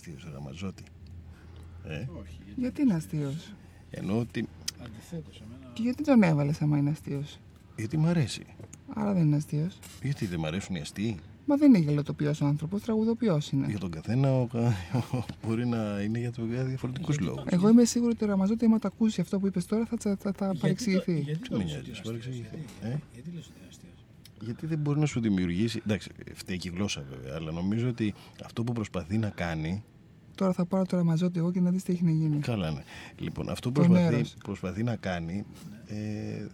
αστείος ο Ραμαζότη. Ε, Όχι, γιατί, Γιατί είναι αστείος. ενώ ότι. αντιθέτως εμένα Και γιατί τον έβαλες άμα είναι αστείος; Γιατί μ' αρέσει. Άρα δεν είναι αστείος. Γιατί δεν μ' αρέσουν οι αστείοι; Μα δεν είναι γελοτοποιός ο άνθρωπος, τραγουδοποιός είναι. Για τον καθένα ο, (laughs) μπορεί να είναι για, το, για διαφορετικούς λόγους. Εγώ είμαι σίγουρη ότι ο Ραμαζότη, άμα τα ακούσει αυτό που είπες τώρα, θα, θα, θα, θα Γιατί το- παρεξηγηθεί. Γιατί Τι το με λες νοιάζει, ότι σου είναι αστείος, παρεξηγηθεί, γιατί; ε; Γιατί λες ότι είναι αστείος; Γιατί δεν μπορεί να σου δημιουργήσει. Εντάξει, φταίει και η γλώσσα βέβαια, αλλά νομίζω ότι αυτό που προσπαθεί να κάνει. Τώρα θα πάρω το Ραμαζότη εγώ και να δεις τι έχει να γίνει. Καλά, ναι. Λοιπόν, αυτό που Το προσπαθεί, μέρος. προσπαθεί να κάνει ε,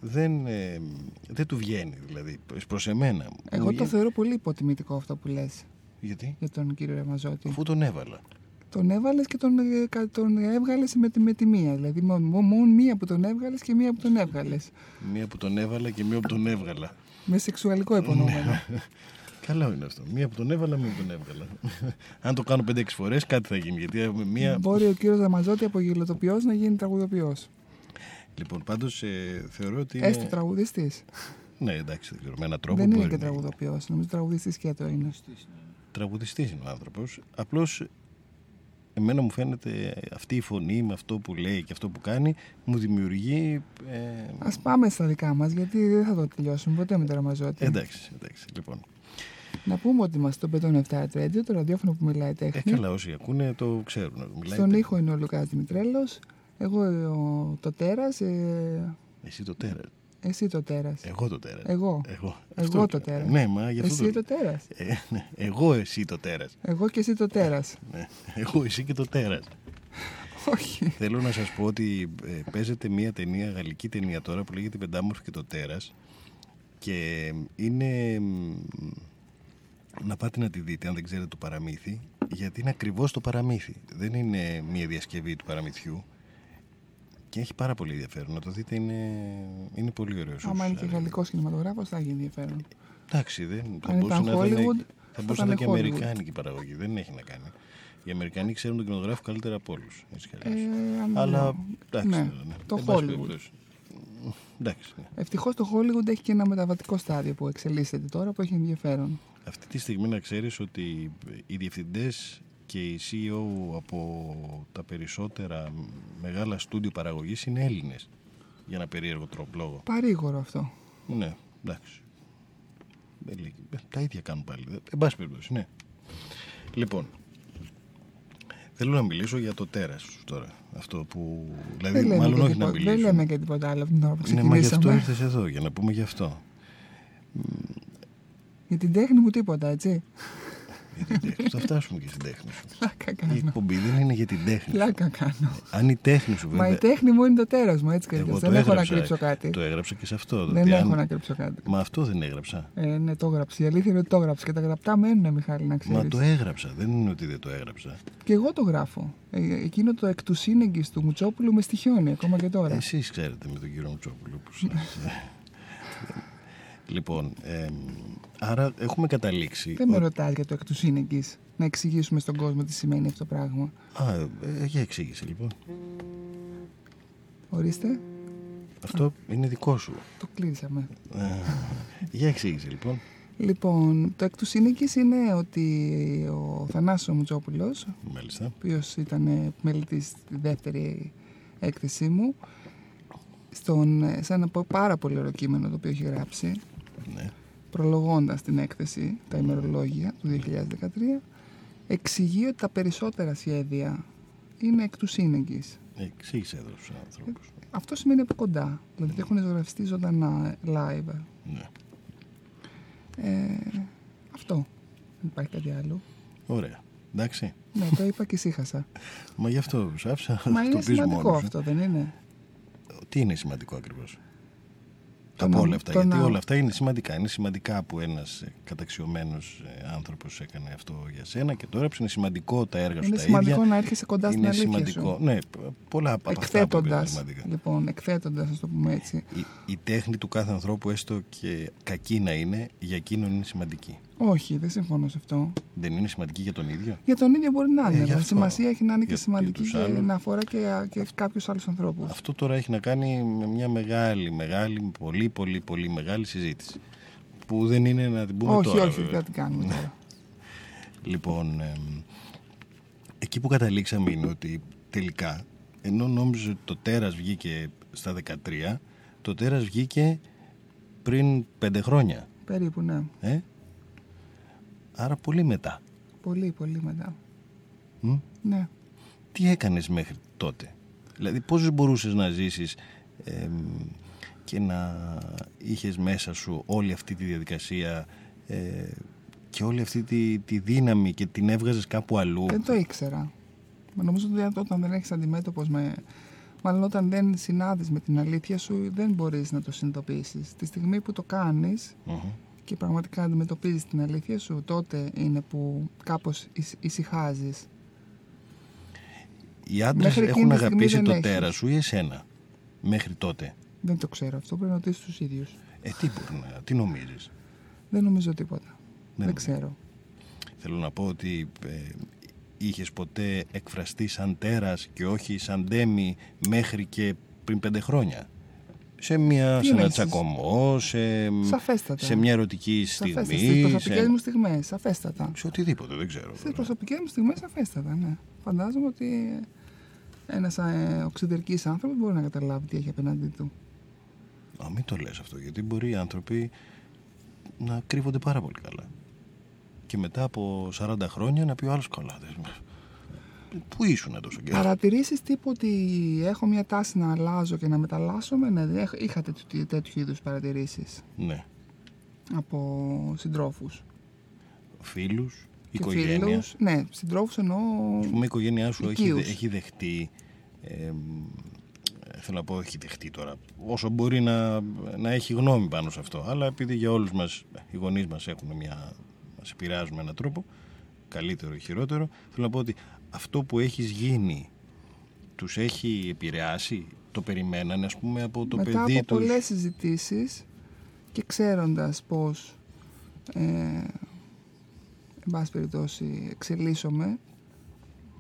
δεν, ε, δεν του βγαίνει. Δηλαδή, προς εμένα. Μου Εγώ το βγαίνει- θεωρώ πολύ υποτιμητικό αυτό που λες Γιατί, για τον κύριο Ραμαζότη. αφού τον έβαλα. Τον έβαλες και τον, ε, κα- τον έβγαλες με, τη- με τη μία. Δηλαδή, μο- μο- μόνο μία που τον έβγαλες και μία που τον έβγαλες. Μία που τον έβαλα και μία που τον έβγαλα. Με σεξουαλικό υπονοούμενο. (laughs) Καλό είναι αυτό. Μία που τον έβαλα, μία που τον έβγαλα. (laughs) Αν το κάνω 5-6 φορές, κάτι θα γίνει. Γιατί ε, μία. Μπορεί ο κύριος Ραμαζότη από γελοτοποιός να γίνει τραγουδοποιός. Λοιπόν, πάντως ε, θεωρώ ότι. Είναι... Έστω τραγουδιστής. Ναι, εντάξει, δεν ξέρω. Με έναν τρόπο Δεν είναι μπορεί και να γίνει. τραγουδοποιός. Νομίζω τραγουδιστής και το είναι. Τραγουδιστής είναι ο άνθρωπος. Απλώς εμένα μου φαίνεται αυτή η φωνή με αυτό που λέει και αυτό που κάνει μου δημιουργεί. Ε, Α πάμε στα δικά μας, γιατί δεν θα το τελειώσουμε ποτέ με το Ραμαζότη. εντάξει, εντάξει. Λοιπόν. Να πούμε ότι είμαστε στο 507 Radio, το ραδιόφωνο που μιλάει Ε, τέχνη. καλά, όσοι ακούνε το ξέρουν. Μιλάει Στον τε- ήχο είναι ο Λουκάς Δημητρέλος, εγώ ο, το τέρας, ε, Εσύ το τέρας. εσύ το τέρας. Εγώ το τέρας. Εγώ. Εγώ, Εγώ Αυτό το λέω. τέρας. Ναι, μα γι' αυτό Εσύ το... το τέρας. Ε, ναι. Εγώ εσύ το τέρας. Εγώ και εσύ το τέρας. Ναι. Εγώ εσύ και το τέρας. Όχι. Θέλω να σας πω ότι ε, παίζεται μια ταινία, γαλλική ταινία τώρα που λέγεται «Πεντάμορφη και το τέρας» και είναι μ, να πάτε να τη δείτε αν δεν ξέρετε το παραμύθι γιατί είναι ακριβώς το παραμύθι. Δεν είναι μια διασκευή του παραμυθιού και έχει πάρα πολύ ενδιαφέρον. Να το δείτε είναι, είναι πολύ ωραίος. Άμα είναι και γαλλικός κινηματογράφος θα έχει ενδιαφέρον. Εντάξει, δεν θα Αν μπορούσε ήταν να ήταν, Hollywood, θα θα μπορούσε να ήταν ήταν και Hollywood. αμερικάνικη παραγωγή. Δεν έχει να κάνει. Οι Αμερικανοί ξέρουν τον κινηματογράφο καλύτερα από όλους. Ε, αν- Αλλά εντάξει. ναι, ναι, το Εν πάση Hollywood. περιπτώσει. Εντάξει. ναι. Ευτυχώς το Hollywood έχει και ένα μεταβατικό στάδιο που εξελίσσεται τώρα που έχει ενδιαφέρον. Αυτή τη στιγμή να ξέρεις ότι οι διευθυντές και οι CEO από τα περισσότερα μεγάλα στούντιο παραγωγής είναι Έλληνες. Για ένα περίεργο τρόπο λόγο. Παρήγορο αυτό. Ναι, εντάξει. Δεν λέει- ε, Τα ίδια κάνουν πάλι. Ε, Εν πάση περιπτώσει, ναι. Λοιπόν, θέλω να μιλήσω για το τέρας σου τώρα. Αυτό που. Δηλαδή, δεν, λέμε μάλλον και όχι τίποτα- να μιλήσω. δεν λέμε και τίποτα άλλο από την ώρα που Ναι, μα γι' αυτό ξεκινήσαμε. ήρθες εδώ, για να πούμε γι' αυτό. Για την τέχνη μου τίποτα, έτσι. Για την τέχνη. Θα φτάσουμε και στην τέχνη σου. Πλάκα Η κάνω. εκπομπή δεν είναι για την τέχνη. σου. Πλάκα κάνω. Αν η τέχνη σου Μα βέβαια. η τέχνη μου είναι το τέρας μου, έτσι και Εγώ αλλιώς. το Δεν έχω να έγραψα, κρύψω κάτι. Το έγραψα και σε αυτό. Δεν ότι έχω αν- να κρύψω κάτι. Μα αυτό δεν έγραψα. Ε, ναι, το έγραψε. Η αλήθεια είναι ότι το έγραψε και τα γραπτά μένουν, Μιχάλη, να Μα ξέρεις. το έγραψα. Δεν είναι ότι δεν το έγραψα. Και εγώ το γράφω. Ε, εκείνο το εκ του σύνεγγυς του Μουτσόπουλου με στοιχιώνει ακόμα και τώρα. Εσείς ξέρετε με τον κύριο Μουτσόπουλο που σας... (laughs) λοιπόν, εμ, άρα έχουμε καταλήξει... Δεν με ότι- ρωτάς για το εκ του σύνεγγυς. Να εξηγήσουμε στον κόσμο τι σημαίνει αυτό το πράγμα. Α, ε, για εξήγησε λοιπόν. Ορίστε, Αυτό είναι δικό σου. το κλείσαμε. Ε, για εξήγησε λοιπόν. Λοιπόν, το εκ του σύνεγγυς είναι ότι ο Θανάσης Μουτσόπουλος, Μάλιστα. ο οποίος ήταν μελητής στη δεύτερη έκθεσή μου, στον, σε ένα πο- πάρα πολύ ωραίο κείμενο το οποίο έχει γράψει, Ναι. προλογώντας την έκθεση, τα ημερολόγια του 2013, εξηγεί ότι τα περισσότερα σχέδια είναι εκ του σύνεγγυς. Εξήγησε εδώ στους άνθρωπους. Αυτό σημαίνει από κοντά, δηλαδή ότι έχουν ζωγραφιστεί ζωντανά live. Ναι. Ε, αυτό. Δεν υπάρχει κάτι άλλο. Ωραία. Εντάξει. Ναι, το είπα και ησύχασα. Μα γι' αυτό σ' άφησα Μα να το είναι πεις σημαντικό μόνος σου. αυτό, δεν είναι; Τι είναι σημαντικό ακριβώς; Το από να- όλα αυτά. το Γιατί να- όλα αυτά είναι σημαντικά. Είναι σημαντικά που ένας ε, καταξιωμένος ε, άνθρωπος έκανε αυτό για σένα και τώρα είναι σημαντικό τα έργα σου Είναι τα σημαντικό ίδια. να έρχεσαι κοντά στην είναι αλήθεια σημαντικό. σου. Ναι, π- πολλά από αυτά που είπες είναι Εκθέτοντας, σημαντικά. λοιπόν, εκθέτοντας, ας το πούμε έτσι. Η, η τέχνη του κάθε ανθρώπου, έστω και κακή να είναι, για εκείνον είναι σημαντική. Όχι, δεν συμφωνώ σε αυτό. Δεν είναι σημαντική για τον ίδιο; Για τον ίδιο μπορεί να Ε, είναι. γι' αλλά αυτό. σημασία έχει να είναι και Για- σημαντική για και τους άλλους. να αφορά και, και κάποιους άλλους ανθρώπους. Αυτό τώρα έχει να κάνει με μια μεγάλη, μεγάλη, πολύ, πολύ, πολύ μεγάλη συζήτηση. Που δεν είναι να την πούμε Όχι, τώρα. όχι, βέβαια. δεν την κάνουμε Ναι. τώρα. (laughs) Λοιπόν, εμ, εκεί που καταλήξαμε είναι ότι τελικά, ενώ νόμιζε ότι το τέρας βγήκε στα 13, το τέρας βγήκε πριν πέντε χρόνια. Περίπου, ναι. Ε; Άρα πολύ μετά. Πολύ, πολύ μετά. Μ; Ναι. Τι έκανες μέχρι τότε; Δηλαδή πώς μπορούσες να ζήσεις εμ, και να είχες μέσα σου όλη αυτή τη διαδικασία ε, και όλη αυτή τη, τη δύναμη και την έβγαζες κάπου αλλού; Δεν το ήξερα. Μα Νομίζω ότι όταν δεν έχεις αντιμέτωπος με... Μάλλον όταν δεν συνάδεις με την αλήθεια σου, δεν μπορείς να το συνειδητοποιήσεις. Τη στιγμή που το κάνεις Μμμ. Και πραγματικά αντιμετωπίζεις την αλήθεια σου, τότε είναι που κάπως ησ- ησυχάζεις; Οι άντρες Μέχρι εκείνη έχουν τη στιγμή αγαπήσει δεν το έχεις. τέρας σου ή εσένα μέχρι τότε; Δεν το ξέρω αυτό, πρέπει να ρωτήσεις τους ίδιους. Ε, τι, μπορεί να, τι νομίζεις; Δεν νομίζω τίποτα. Δεν, νομίζω. ξέρω. Θέλω να πω ότι ε, είχες ποτέ εκφραστεί σαν τέρας και όχι σαν ντέμι μέχρι και πριν πέντε χρόνια; Σε, μια, Τι σε ένα εννοείς; τσακωμό, σε, Σαφέστατα. σε μια ερωτική Σαφέστατα. στιγμή. Στις προσωπικές σε, μου στιγμές, σαφέστατα. σε οτιδήποτε, δεν ξέρω. Στις προσωπικές μου στιγμές, σαφέστατα, ναι. Φαντάζομαι ότι ένας ε, οξυδερκής άνθρωπος μπορεί να καταλάβει τι έχει απέναντί του. Α, μην το λες αυτό, γιατί μπορεί οι άνθρωποι να κρύβονται πάρα πολύ καλά. Και μετά από 40 χρόνια να πει ο άλλος καλά. Δεν- Πού ήσουν τόσο καιρό; Παρατηρήσεις τύπου ότι έχω μια τάση να αλλάζω και να μεταλλάσσομαι, ναι, δεν έχ- είχα τέτοιου, τέτοιου είδους παρατηρήσεις Ναι. από συντρόφους. Φίλους, Και οικογένειας; φίλους, ναι, συντρόφους εννοώ Ας πούμε η οικογένειά σου έχει, οικείους. δε- έχει δεχτεί ε, θέλω να πω έχει δεχτεί τώρα όσο μπορεί να, να έχει γνώμη πάνω σε αυτό αλλά επειδή για όλους μας οι γονείς μας έχουν μια μας επηρεάζουν με έναν τρόπο καλύτερο ή χειρότερο θέλω να πω ότι αυτό που έχεις γίνει τους έχει επηρεάσει; Το περιμένανε ας πούμε από το Μετά παιδί από τους; πολλές συζητήσεις και ξέροντας πως ε, εν πάση περιπτώσει εξελίσσομαι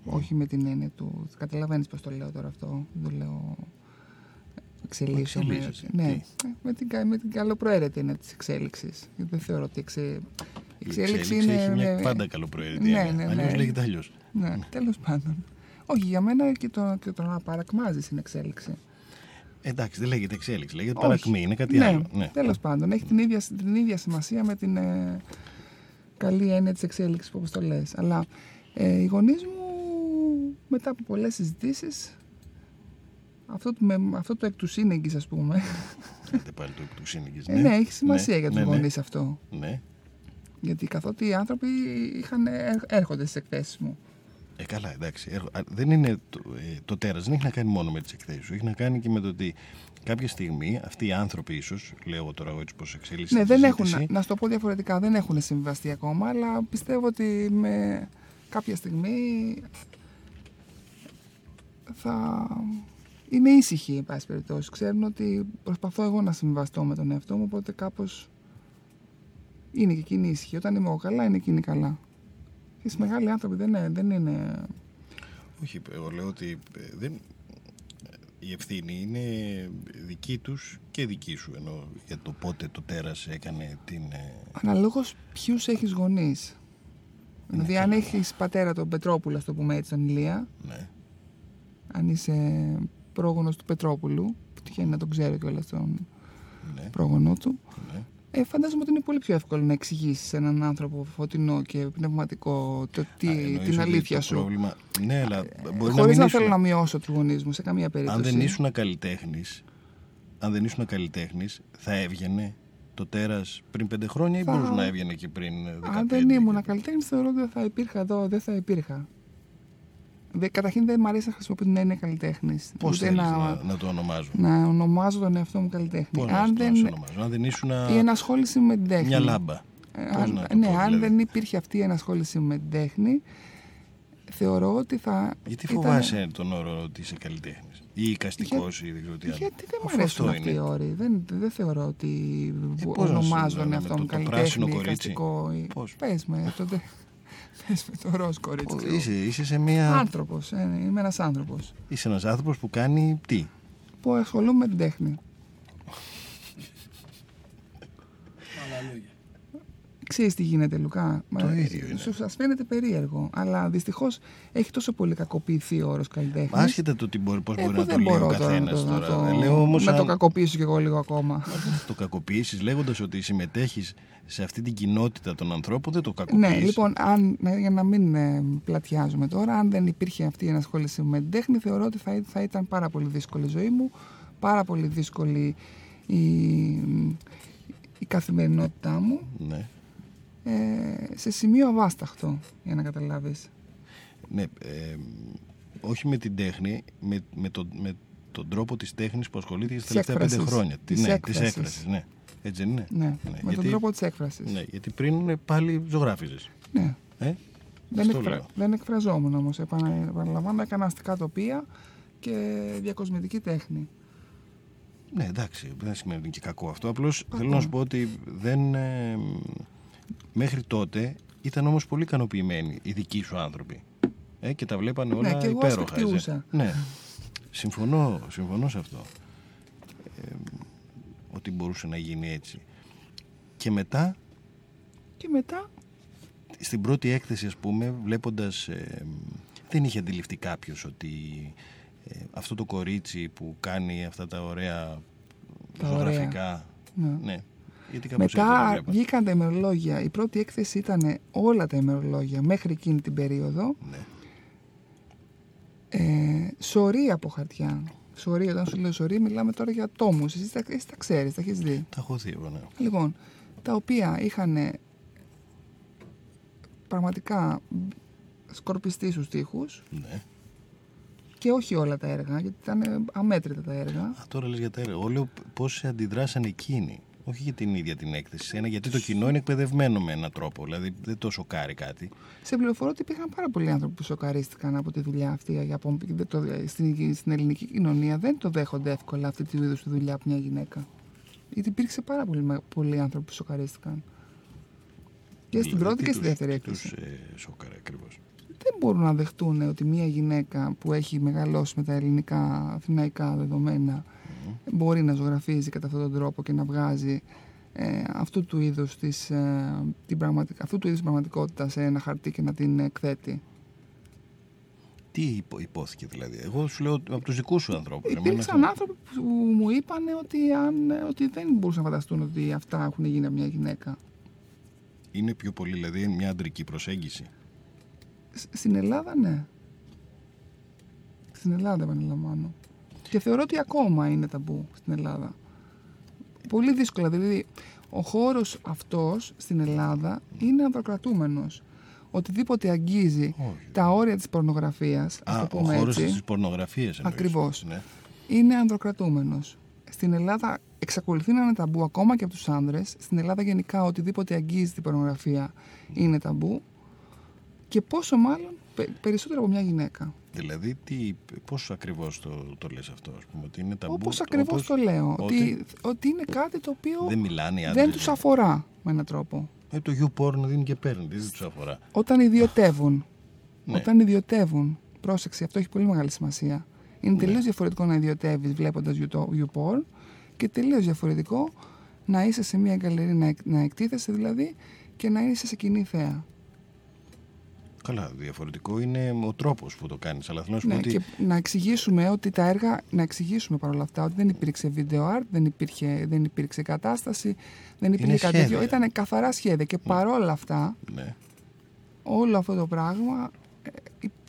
όχι με την έννοια του καταλαβαίνεις πως το λέω τώρα αυτό δεν το λέω εξελίσσομαι Εξελίσσεσαι, ναι, τι; ε, με την, κα- με την καλοπροαίρετη έννοια της εξέλιξης. Γιατί δεν θεωρώ ότι εξε, η η εξέλιξη έχει μια πάντα καλοπροαίρετη ναι, έννοια. ναι, αλλιώς ναι. λέγεται αλλιώς ναι, τέλος πάντων όχι για μένα και το, και το να παρακμάζεις είναι εξέλιξη εντάξει δεν λέγεται εξέλιξη λέγεται Όχι. παρακμή είναι κάτι ναι, άλλο ναι. Τέλος πάντων, έχει την ίδια, την ίδια σημασία με την ε, καλή έννοια της εξέλιξης, όπως το λες. Αλλά ε, οι γονείς μου, μετά από πολλές συζητήσεις, αυτό, το- με, αυτό το εκ τους σύνεγγυς, ας πούμε, Άντε πάλι το εκ τους σύνεγγης, ε, ναι, έχει σημασία για τους ναι, ναι. γονείς αυτό. ναι. Γιατί καθότι οι άνθρωποι είχαν, έρ- έρχονται στις εκθέσεις μου. Ε, καλά, εντάξει. Έρχο- α, Δεν είναι το, ε, το τέρας δεν έχει να κάνει μόνο με τις εκθέσεις σου. Έχει να κάνει και με το ότι κάποια στιγμή αυτοί οι άνθρωποι ίσως, λέω εγώ τώρα εγώ έτσι πώς εξελίσσεται Ναι, η δεν έχουν, συζήτηση, να σου το πω διαφορετικά, δεν έχουν συμβαστεί ακόμα, αλλά πιστεύω ότι με κάποια στιγμή θα είναι ήσυχοι, εν πάση περιπτώσει. Ξέρουν ότι προσπαθώ εγώ να συμβαστώ με τον εαυτό μου, οπότε κάπως είναι και εκείνοι ήσυχοι. Όταν είμαι εγώ καλά, είναι εκείνοι καλά. Και οι μεγάλοι άνθρωποι δεν είναι, δεν είναι Όχι, εγώ λέω ότι ε, δεν, η ευθύνη είναι δική τους και δική σου. Ενώ για το πότε το τέρας έκανε την... ε, Αναλόγως ποιους έχεις γονείς. Δηλαδή, αν έχεις πατέρα τον Πετρόπουλο, ας το πούμε έτσι, τον Ηλία, Ναι, αν είσαι πρόγονος του Πετρόπουλου, που τυχαίνει να τον ξέρω κιόλας τον ναι, πρόγονό του, ναι. Ε, φαντάζομαι ότι είναι πολύ πιο εύκολο να εξηγήσεις σε έναν άνθρωπο φωτεινό και πνευματικό το τι, Α, εννοείς την ότι αλήθεια το σου. Πρόβλημα... Ναι, αλλά μπορεί να Χωρίς μην να, ήσουν- θέλω να μειώσω τους γονείς μου σε καμία περίπτωση. Αν δεν ήσουν καλλιτέχνης, αν δεν ήσουν καλλιτέχνης, θα έβγαινε το τέρας πριν πέντε χρόνια ή Θα- μπορούσε να έβγαινε και πριν ε, 15. Αν δεν ήμουν και- καλλιτέχνης, θεωρώ ότι δεν θα υπήρχα εδώ, δεν θα υπήρχα. Δε, καταρχήν δεν μου αρέσει να χρησιμοποιώ την έννοια καλλιτέχνης. Πώς θέλεις να, να το ονομάζω; να ονομάζω τον εαυτό μου καλλιτέχνη. Πώς να αν το δεν, σε ονομάζω; Αν δεν ήσουν η ενασχόληση με την τέχνη. μια λάμπα. Ε, Πώς αν, να το ναι, πω, αν δηλαδή. δεν υπήρχε αυτή η ενασχόληση με την τέχνη, θεωρώ ότι θα. Γιατί ήταν- φοβάσαι τον όρο ότι είσαι καλλιτέχνης; Ή οικαστικό ή δεν ξέρω τι άλλο. Γιατί δεν μου Αφού αρέσουν αυτό αυτοί οι είναι. όροι. Δεν, δεν θεωρώ ότι Ε, πώς να σου ονομάζω λένε, τον με εαυτό το- μου το πράσινο καλλιτέχνη, κορίτσι; εικαστικό. ή- Πώς; Πες με, τότε. Πες με το ροζ κορίτσι. Ω, ξέρω. Είσαι, είσαι σε μια. Άνθρωπος, ε, είμαι ένας άνθρωπος Είσαι ένας άνθρωπος που κάνει τι; που ασχολούμαι με την τέχνη. Άλλα λόγια. Ξέρεις τι γίνεται, Λουκά; Το Μα, ίδιο είναι. Σου σας φαίνεται περίεργο, αλλά δυστυχώς έχει τόσο πολύ κακοποιηθεί ο όρος καλλιτέχνης. Άσχετα το τι μπορεί, πώς Ε, μπορεί που να το δεν λέει ο μπορώ τώρα καθένας να το, να τώρα. το, Δεν Λέω όμως να το αν- κακοποιήσω κι εγώ λίγο ακόμα. Μα δεν θα το κακοποιήσεις λέγοντας ότι συμμετέχεις σε αυτή την κοινότητα των ανθρώπων, δεν το κακοποιήσεις. Ναι, λοιπόν, αν, να- για να μην ε, πλατιάζουμε τώρα, αν δεν υπήρχε αυτή η ενασχόληση με την τέχνη, θεωρώ ότι θα, θα ήταν πάρα πολύ δύσκολη η ζωή μου, πάρα πολύ δύσκολη η, η καθημερινότητά μου, Ναι. Ε, σε σημείο αβάσταχτο, για να καταλάβεις. ναι ε, όχι με την τέχνη, με, με, τον, με τον τρόπο της τέχνης που ασχολήθηκε τα Της τελευταία πέντε έκφρασης. χρόνια. Της ναι, έκφρασης. της έκφρασης, ναι. Έτσι δεν είναι; Ναι, Ναι, με γιατί- τον τρόπο της έκφρασης. Ναι, γιατί πριν ε, πάλι ζωγράφιζες. Ναι. Ε; Δεν, Αυτό εκφρα... λέω. δεν εκφραζόμουν όμως, επανα... επαναλαμβάνω, έκανα αστικά τοπία και διακοσμητική τέχνη. Ναι, εντάξει, δεν σημαίνει ότι είναι και κακό αυτό. Απλώς θέλω να σου πω ότι δεν. ε, μέχρι τότε ήταν όμως πολύ ικανοποιημένοι οι δικοί σου άνθρωποι. Ε, και τα βλέπανε όλα Ναι, και εγώ υπέροχα. έτσι. ασφικτιούσα. Ναι. Συμφωνώ, συμφωνώ σε αυτό. Ε, ότι μπορούσε να γίνει έτσι. Και μετά, Και μετά, στην πρώτη έκθεση, ας πούμε, βλέποντας... ε, δεν είχε αντιληφθεί κάποιος ότι ε, αυτό το κορίτσι που κάνει αυτά τα ωραία Τα ζωγραφικά... ναι. Ναι. Γιατί κάπως έτσι το μετά βλέπα. βγήκαν τα ημερολόγια. Η πρώτη έκθεση ήταν όλα τα ημερολόγια μέχρι εκείνη την περίοδο. Ναι. Ε, σωρή από χαρτιά. Σωρή, όταν σου λέω σωρή, μιλάμε τώρα για τόμους. Εσύ τα, εσύ τα ξέρεις, τα έχεις δει; Τα έχω δει εγώ, ναι. Λοιπόν, τα οποία είχαν πραγματικά σκορπιστεί στους τοίχους ναι. και όχι όλα τα έργα, γιατί ήταν αμέτρητα τα έργα. Α, τώρα λες για τα έργα. Εγώ λέω πώς αντιδράσαν εκείνοι. Όχι για την ίδια την έκθεση. Ένα, γιατί το κοινό είναι εκπαιδευμένο με έναν τρόπο. Δηλαδή δεν το σοκάρει κάτι. Σε πληροφορώ ότι υπήρχαν πάρα πολλοί άνθρωποι που σοκαρίστηκαν από τη δουλειά αυτή. Για από, δεν το, στην, στην ελληνική κοινωνία δεν το δέχονται εύκολα αυτή τη είδους τη δουλειά από μια γυναίκα. Γιατί υπήρξε πάρα πολλοί, με- πολλοί άνθρωποι που σοκαρίστηκαν. Και στην Δηλαδή, πρώτη τι και στη τους- δεύτερη τι έκθεση. Τους ε, σοκάρει ακριβώς; Δεν μπορούν να δεχτούν ότι μια γυναίκα που έχει μεγαλώσει με τα ελληνικά αθηναϊκά δεδομένα μπορεί να ζωγραφίζει κατά αυτόν τον τρόπο και να βγάζει ε, αυτού του είδους της, ε, την πραγματικ... αυτού του είδους πραγματικότητας σε ένα χαρτί και να την εκθέτει. Τι υπο- υπόθηκε δηλαδή; Εγώ σου λέω από τους δικούς σου ανθρώπους. εμένα Υπήρξαν αυτό- άνθρωποι που μου είπαν ότι, αν, ότι δεν μπορούσαν να φανταστούν ότι αυτά έχουν γίνει από μια γυναίκα. Είναι πιο πολύ δηλαδή μια αντρική προσέγγιση. Σ- Στην Ελλάδα, ναι. Στην Ελλάδα, επαναλαμβάνω. Και θεωρώ ότι ακόμα είναι ταμπού στην Ελλάδα. Πολύ δύσκολα. Δηλαδή, Ο χώρος αυτός στην Ελλάδα είναι ανδροκρατούμενος. Οτιδήποτε αγγίζει Όχι. τα όρια της πορνογραφίας, ας Α, το ο πούμε χώρος έτσι, της πορνογραφίας εννοείς. Ακριβώς. Ναι. είναι ανδροκρατούμενος. Στην Ελλάδα εξακολουθεί να είναι ταμπού ακόμα και από τους άνδρες. Στην Ελλάδα γενικά οτιδήποτε αγγίζει την πορνογραφία είναι ταμπού. Και πόσο μάλλον πε- περισσότερο από μια γυναίκα. Δηλαδή, τι, πώς ακριβώς το, το λες αυτό, ας πούμε, ότι είναι ταμπού. Όπως ακριβώς όπως- το λέω. ότι Ότι, ότι είναι κάτι το οποίο Δεν μιλάνε οι άντρες. δεν τους αφορά με έναν τρόπο. Ε, το YouPorn δίνει και παίρνει, δεν τους αφορά. Όταν ιδιωτεύουν. Ναι. Όταν ιδιωτεύουν. Πρόσεξε, αυτό έχει πολύ μεγάλη σημασία. Είναι Ναι. τελείως διαφορετικό να ιδιωτεύεις βλέποντας YouTube YouPorn και τελείως διαφορετικό να είσαι σε μια γκαλερί, να, εκ- να εκτίθεσαι δηλαδή και να είσαι σε κοινή θέα. Καλά, διαφορετικό είναι ο τρόπος που το κάνεις, αλλά θέλω να σου πω Ναι, ότι... και να εξηγήσουμε ότι τα έργα, να εξηγήσουμε παρόλα αυτά ότι δεν υπήρξε video art, δεν υπήρχε, δεν υπήρξε κατάσταση, δεν υπήρχε κάτι τέτοιο. σχέδια. Ήταν καθαρά σχέδια και παρόλα αυτά Ναι. όλο αυτό το πράγμα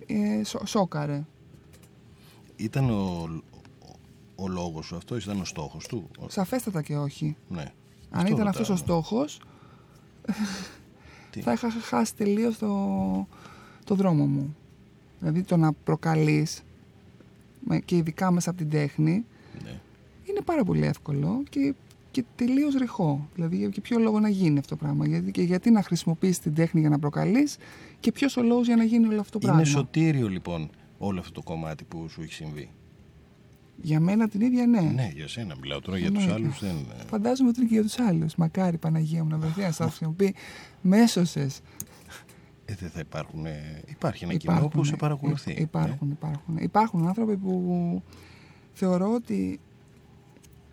ε, ε, σο- σόκαρε. Ήταν ο, ο, ο λόγος σου αυτός, ήταν ο στόχος του; Ο- Σαφέστατα και όχι. Ναι. Αν Αυτό ήταν ρωτάω, αυτός ο ναι. στόχος, Τι; θα είχα χάσει τελείως το, το δρόμο μου. Δηλαδή το να προκαλείς, με- και ειδικά μέσα από την τέχνη, Ναι. είναι πάρα πολύ εύκολο και, και τελείως ρηχό. Δηλαδή για και ποιο λόγο να γίνει αυτό το πράγμα; Γιατί, και γιατί να χρησιμοποιείς την τέχνη για να προκαλείς και ποιος ο λόγος για να γίνει όλο αυτό το Είναι πράγμα; σωτήριο λοιπόν όλο αυτό το κομμάτι που σου έχει συμβεί; Για μένα την ίδια ναι. Ναι, για σένα μιλάω τώρα, για τους Εννοείται. άλλους δεν... Φαντάζομαι ότι είναι και για τους άλλους. Μακάρι Παναγία μου να βρεθεί ένας άνθρωπος και να μου πει «Με έσωσες». Ε, δεν θα υπάρχουν... ε, Υπάρχει ένα κοινό Υπάρχουν, που σε ε, παρακολουθεί. ε, Υπάρχουν, υπάρχουν. Υπάρχουν άνθρωποι που θεωρώ ότι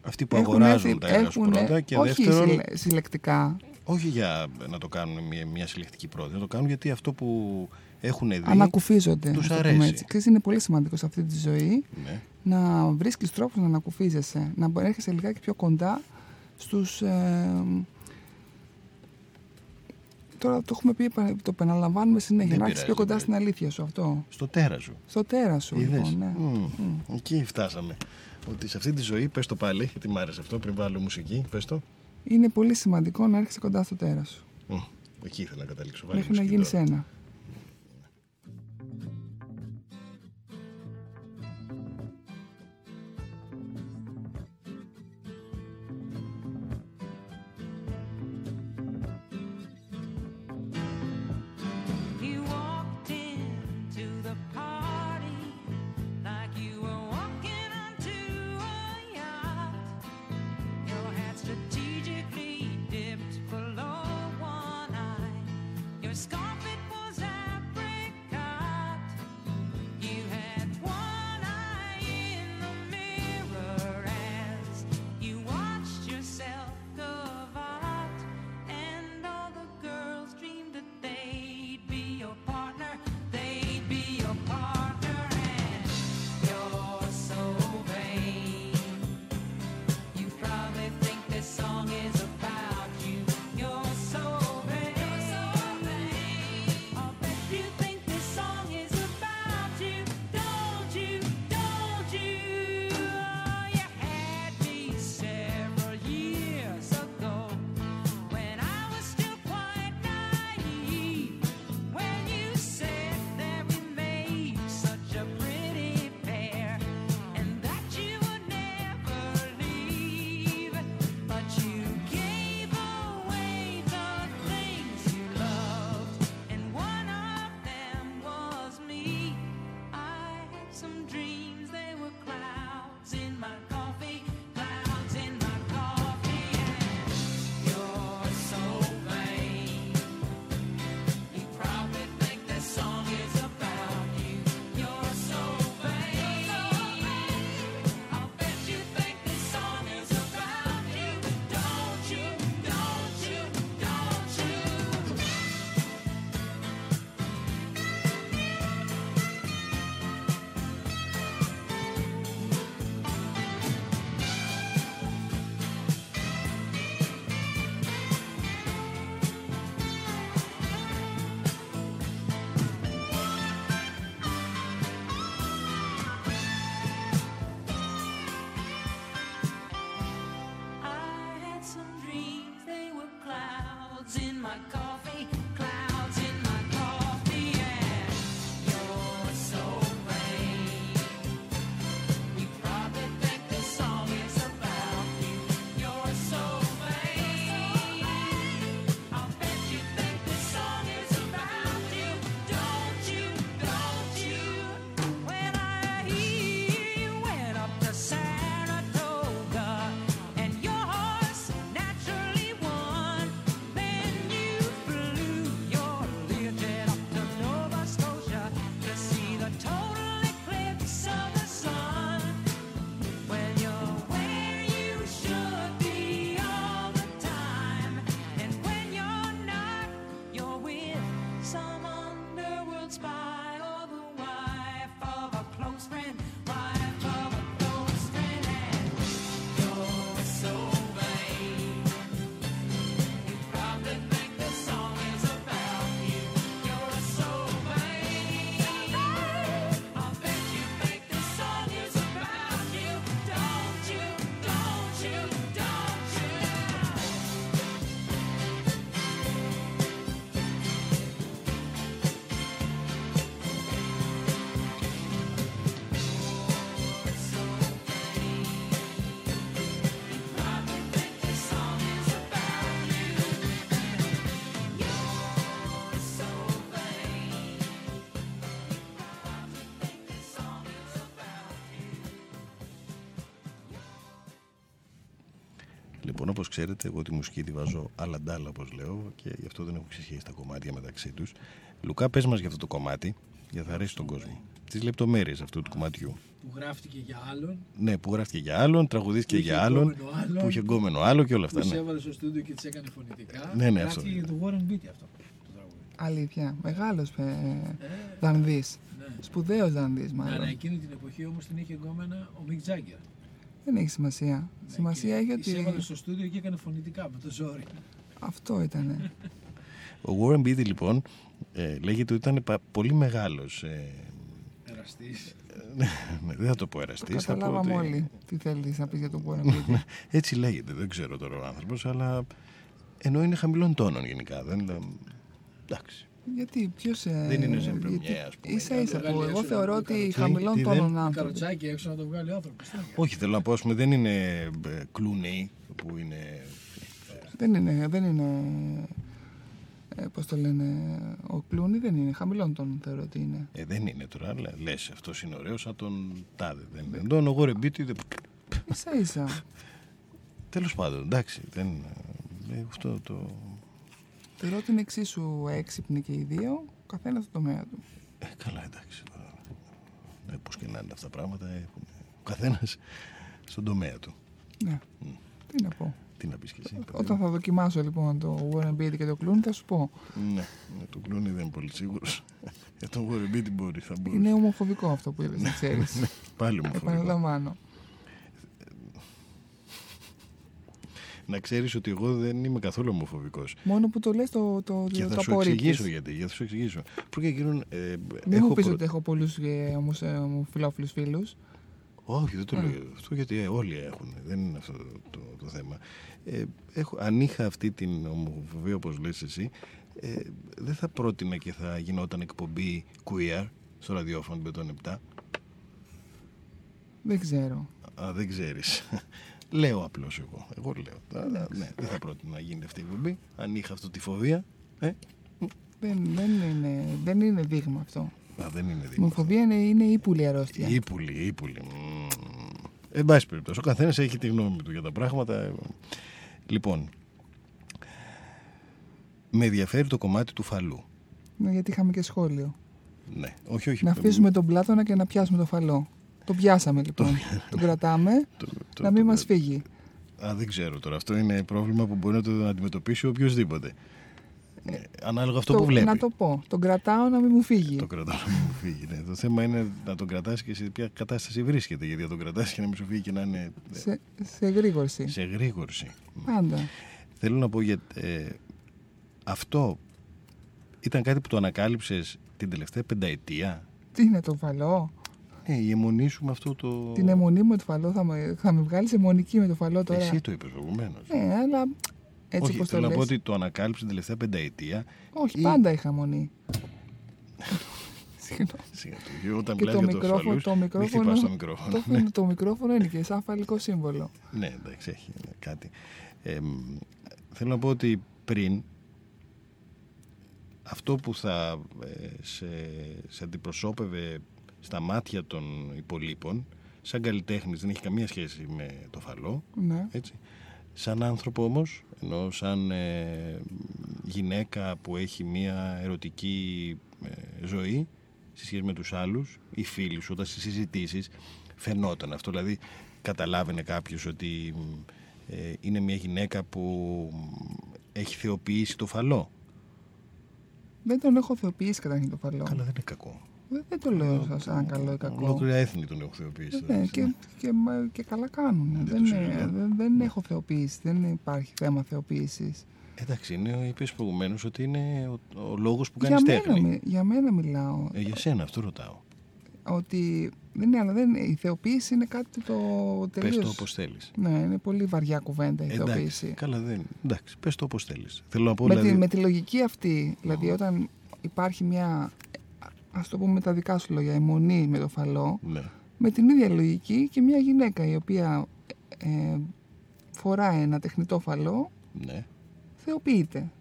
Αυτοί που έχουν αγοράζουν έρθει- τα έργα σου έχουν- πρώτα και όχι δεύτερον... συλλε- συλλεκτικά, Όχι για να το κάνουν μια, μια συλλεκτική πρώτη, να το κάνουν γιατί αυτό που έχουν δει... ανακουφίζονται. τους ας το πούμε αρέσει. έτσι. Ξέρεις, είναι πολύ σημαντικό σε αυτή τη ζωή Ναι. Να βρίσκεις τρόπους να ανακουφίζεσαι, να μπορεί- έρχεσαι λιγάκι πιο κοντά στους... ε, τώρα το έχουμε πει, επα- το επαναλαμβάνουμε συνέχεια, Δεν να έρθεις πιο πειράζει, κοντά δεν στην αλήθεια σου αυτό. Στο τέρα σου. Στο τέρα σου, Είδες; λοιπόν, ναι. Μμμ. Εκεί φτάσαμε. Ότι σε αυτή τη ζωή, πες το πάλι, γιατί μ' άρεσε αυτό, πριν βάλω μουσική, πες το. Είναι πολύ σημαντικό να έρχεσαι κοντά στο τέρα σου. Μμ. Εκεί ήθελα να καταλήξω. Βάλε Μέχρι να μουσική γίνει τώρα. ένα. Some dreams, Λοιπόν, όπως ξέρετε, εγώ τη μουσική τη βάζω αλαντάλα, όπως λέω, και γι' αυτό δεν έχω ξεσχέσει τα κομμάτια μεταξύ τους. Λουκά, πες μας για αυτό το κομμάτι, για θα αρέσει τον κόσμο. Τις λεπτομέρειες αυτού του κομματιού. Που γράφτηκε για άλλον, Ναι, που γράφτηκε για άλλον, τραγουδίστηκε Που είχε για άλλον, γκόμενο άλλον, που είχε γκόμενο άλλο και όλα που αυτά. σε Ναι. έβαλε στο στούντιο και τις έκανε φωνητικά. Ναι, ναι, αυτό. Γράφτηκε για τον Warren Beatty αυτό το τραγούδι. Αλήθεια. Μεγάλος ε, Ε, δανδύς. ναι. Σπουδαίος δανδύς, Ναι, μάλλον. ναι, εκείνη την εποχή όμως την είχε γκόμενα ο Μικ Τζάγκερ. Δεν έχει σημασία. σημασία έχει Τη έβαλε ότι. στο στούντιο και έκανε φωνητικά με το ζόρι. Αυτό ήταν. Ο Warren Beatty, λοιπόν, ε, λέγεται ότι ήταν πα- πολύ μεγάλος. Ε, Εραστής. ναι, (laughs) δεν θα το πω Το εραστή. καταλάβαμε όλοι τι θέλεις να πεις για τον Warren Beatty. (laughs) Έτσι λέγεται, δεν ξέρω τώρα ο άνθρωπος, αλλά ενώ είναι χαμηλών τόνων γενικά. Δεν, λέω- εντάξει. Γιατί, ποιος. Δεν είναι ζεμπρεμιέ, ας πούμε. σα ίσα που Βγάλει εγώ έξω θεωρώ να ότι βγάλει χαμηλών τι τόνων δεν- άνθρωποι. Καροτσάκι έξω να το βγάλει ο άνθρωπος. Όχι, θέλω να πω, ας πούμε, δεν είναι ε, κλούνεϊ που είναι. Δεν είναι. Δεν είναι ε, πώς το λένε, ο Κλούνι δεν είναι. Χαμηλών τόνων θεωρώ ότι είναι. Ε, δεν είναι τώρα, λε, αυτός είναι ωραίος, σαν τον τάδε. Δεν είναι. Τον ο Γορεμπίτη. Δεν... Ίσα ίσα. Τέλος πάντων, εντάξει. Δεν, ε, αυτό το. Θεωρώ ότι είναι εξίσου έξυπνοι και οι δύο, ο καθένα στο τομέα του. Ε, καλά, εντάξει. τώρα. Ε, Πώς και να είναι αυτά τα πράγματα, έχουν ο καθένας στον τομέα του. Ναι. Τι να πω. Τι να πεις κι εσύ. Όταν θα δοκιμάσω λοιπόν το Warren Beatty και το Clooney θα σου πω. Ναι, με τον Κλούνι δεν είμαι πολύ σίγουρος. Για τον Γορεμπίτη μπορεί, θα μπορούσε. Είναι ομοφοβικό αυτό που είπες, να ξέρεις. Πάλι μου φοβερό. Επαναλαμβάνω. Να ξέρεις ότι εγώ δεν είμαι καθόλου ομοφοβικός. Μόνο που το λες το, το, Και το θα σου απορρίπτεις. εξηγήσω γιατί. Για θα σου εξηγήσω. Πρώτα και κύριον, ε, Μην έχω μου πεις προ- ότι έχω πολλούς ε, όμως, ε, ομοφυλόφιλους φίλους. Όχι, δεν το λέω αυτό γιατί ε, όλοι έχουν. Δεν είναι αυτό το, το, το θέμα. Ε, έχω, αν είχα αυτή την ομοφοβία όπως λες εσύ, ε, δεν θα πρότεινα και θα γινόταν εκπομπή queer στο ραδιόφωνο με τον 7. Δεν ξέρω. Α, δεν ξέρεις. Λέω απλώς εγώ. Εγώ λέω. Α, ναι, δεν θα πρότεινα να γίνει αυτή η εκπομπή. Αν είχα αυτή τη φοβία. Ε, Δεν, δεν, είναι, δεν είναι δείγμα αυτό. α, δεν είναι Η δίκιο. ομοφοβία είναι, είναι ύπουλη αρρώστια. Ήπουλη, ύπουλη. Μμμ. Εν πάση περιπτώσει, ο καθένας έχει τη γνώμη του για τα πράγματα. Λοιπόν, με ενδιαφέρει το κομμάτι του φαλού. Ναι, γιατί είχαμε και σχόλιο. Ναι, όχι, όχι. Να αφήσουμε τον Πλάτωνα και να πιάσουμε το φαλό. Το πιάσαμε λοιπόν. τον κρατάμε Το- το- να μην το- μας φύγει. Α, δεν ξέρω τώρα. Αυτό είναι πρόβλημα που μπορεί να το αντιμετωπίσει οποιοδήποτε. Ε, ανάλογα αυτό Το- που βλέπει. Να το πω. Τον κρατάω να μην μου φύγει. Το κρατάω να μην μου φύγει. Ναι. Το θέμα είναι να τον κρατάς και σε ποια κατάσταση βρίσκεται. Γιατί να τον κρατάς και να μην σου φύγει και να είναι ε, Σε, σε γρήγορση. σε γρήγορση. Πάντα. Θέλω να πω για ε, αυτό ήταν κάτι που το ανακάλυψες την τελευταία πενταετία; Τι είναι το φαλό. Ε, η αιμονή σου με αυτό το... Την αιμονή με το φαλό θα με, θα με βγάλει αιμονική με το φαλό τώρα. Εσύ το είπες προηγουμένως. Ναι, αλλά Έτσι Όχι, όπως το θέλω να λες. πω ότι το ανακάλυψε την τελευταία πενταετία. Όχι, ή- πάντα είχα μονή. Συγγνώμη. (laughs) Σιγά του, Όταν Και μιλάει το για το μικρόφωνο, ασφαλούς, το μην μικρόφωνο, χτυπάς το μικρόφωνο. το, το μικρόφωνο είναι και σαν φαλικό σύμβολο. Ναι, εντάξει, έχει κάτι. Ε, μ, θέλω να πω ότι πριν αυτό που θα ε, σε, σε αντιπροσώπευε στα μάτια των υπολείπων, σαν καλλιτέχνης δεν έχει καμία σχέση με το φαλό, Ναι. έτσι. Σαν άνθρωπο όμως, ενώ σαν ε, γυναίκα που έχει μια ερωτική ε, ζωή σε σχέση με τους άλλους ή φίλους σου, όταν στις συζητήσεις φαινόταν αυτό. Δηλαδή καταλάβαινε κάποιος ότι ε, είναι μια γυναίκα που έχει θεοποιήσει το φαλό. Δεν τον έχω θεοποιήσει καταρχήν το φαλό. Καλά δεν είναι κακό. Δεν, δεν το λέω σαν- σαν καλό ή κακό. Ολόκληρα έθνη τον έχουν θεοποιήσει. Ναι, δηλαδή, και, και, μα- και καλά κάνουν. Δεν Δεν, το είναι- συζητώ. δεν, δεν έχω θεοποιήσει. Δεν υπάρχει θέμα θεοποίησης. Εντάξει, είναι, είπες προηγουμένως ότι είναι ο, ο λόγος που Για κάνεις μένα, τέχνη. μι- για μένα μιλάω. Ε, για σένα αυτό ρωτάω. Ότι δεν είναι, αλλά δεν, η θεοποίηση είναι κάτι το Πες τελείως... το όπως θέλεις. Ναι, είναι πολύ βαριά κουβέντα η Εντάξει, θεοποίηση. καλά δεν. Εντάξει, πες το όπως θέλεις. Θέλω να πω Με, δηλαδή... τη, με τη λογική αυτή, δηλαδή όταν υπάρχει μια, ας το πούμε με τα δικά σου λόγια, αιμονή με το φαλό, Ναι. με την ίδια λογική και μια γυναίκα η οποία ε, φοράει ένα τεχνητό φαλό, ναι. θεοποιείται.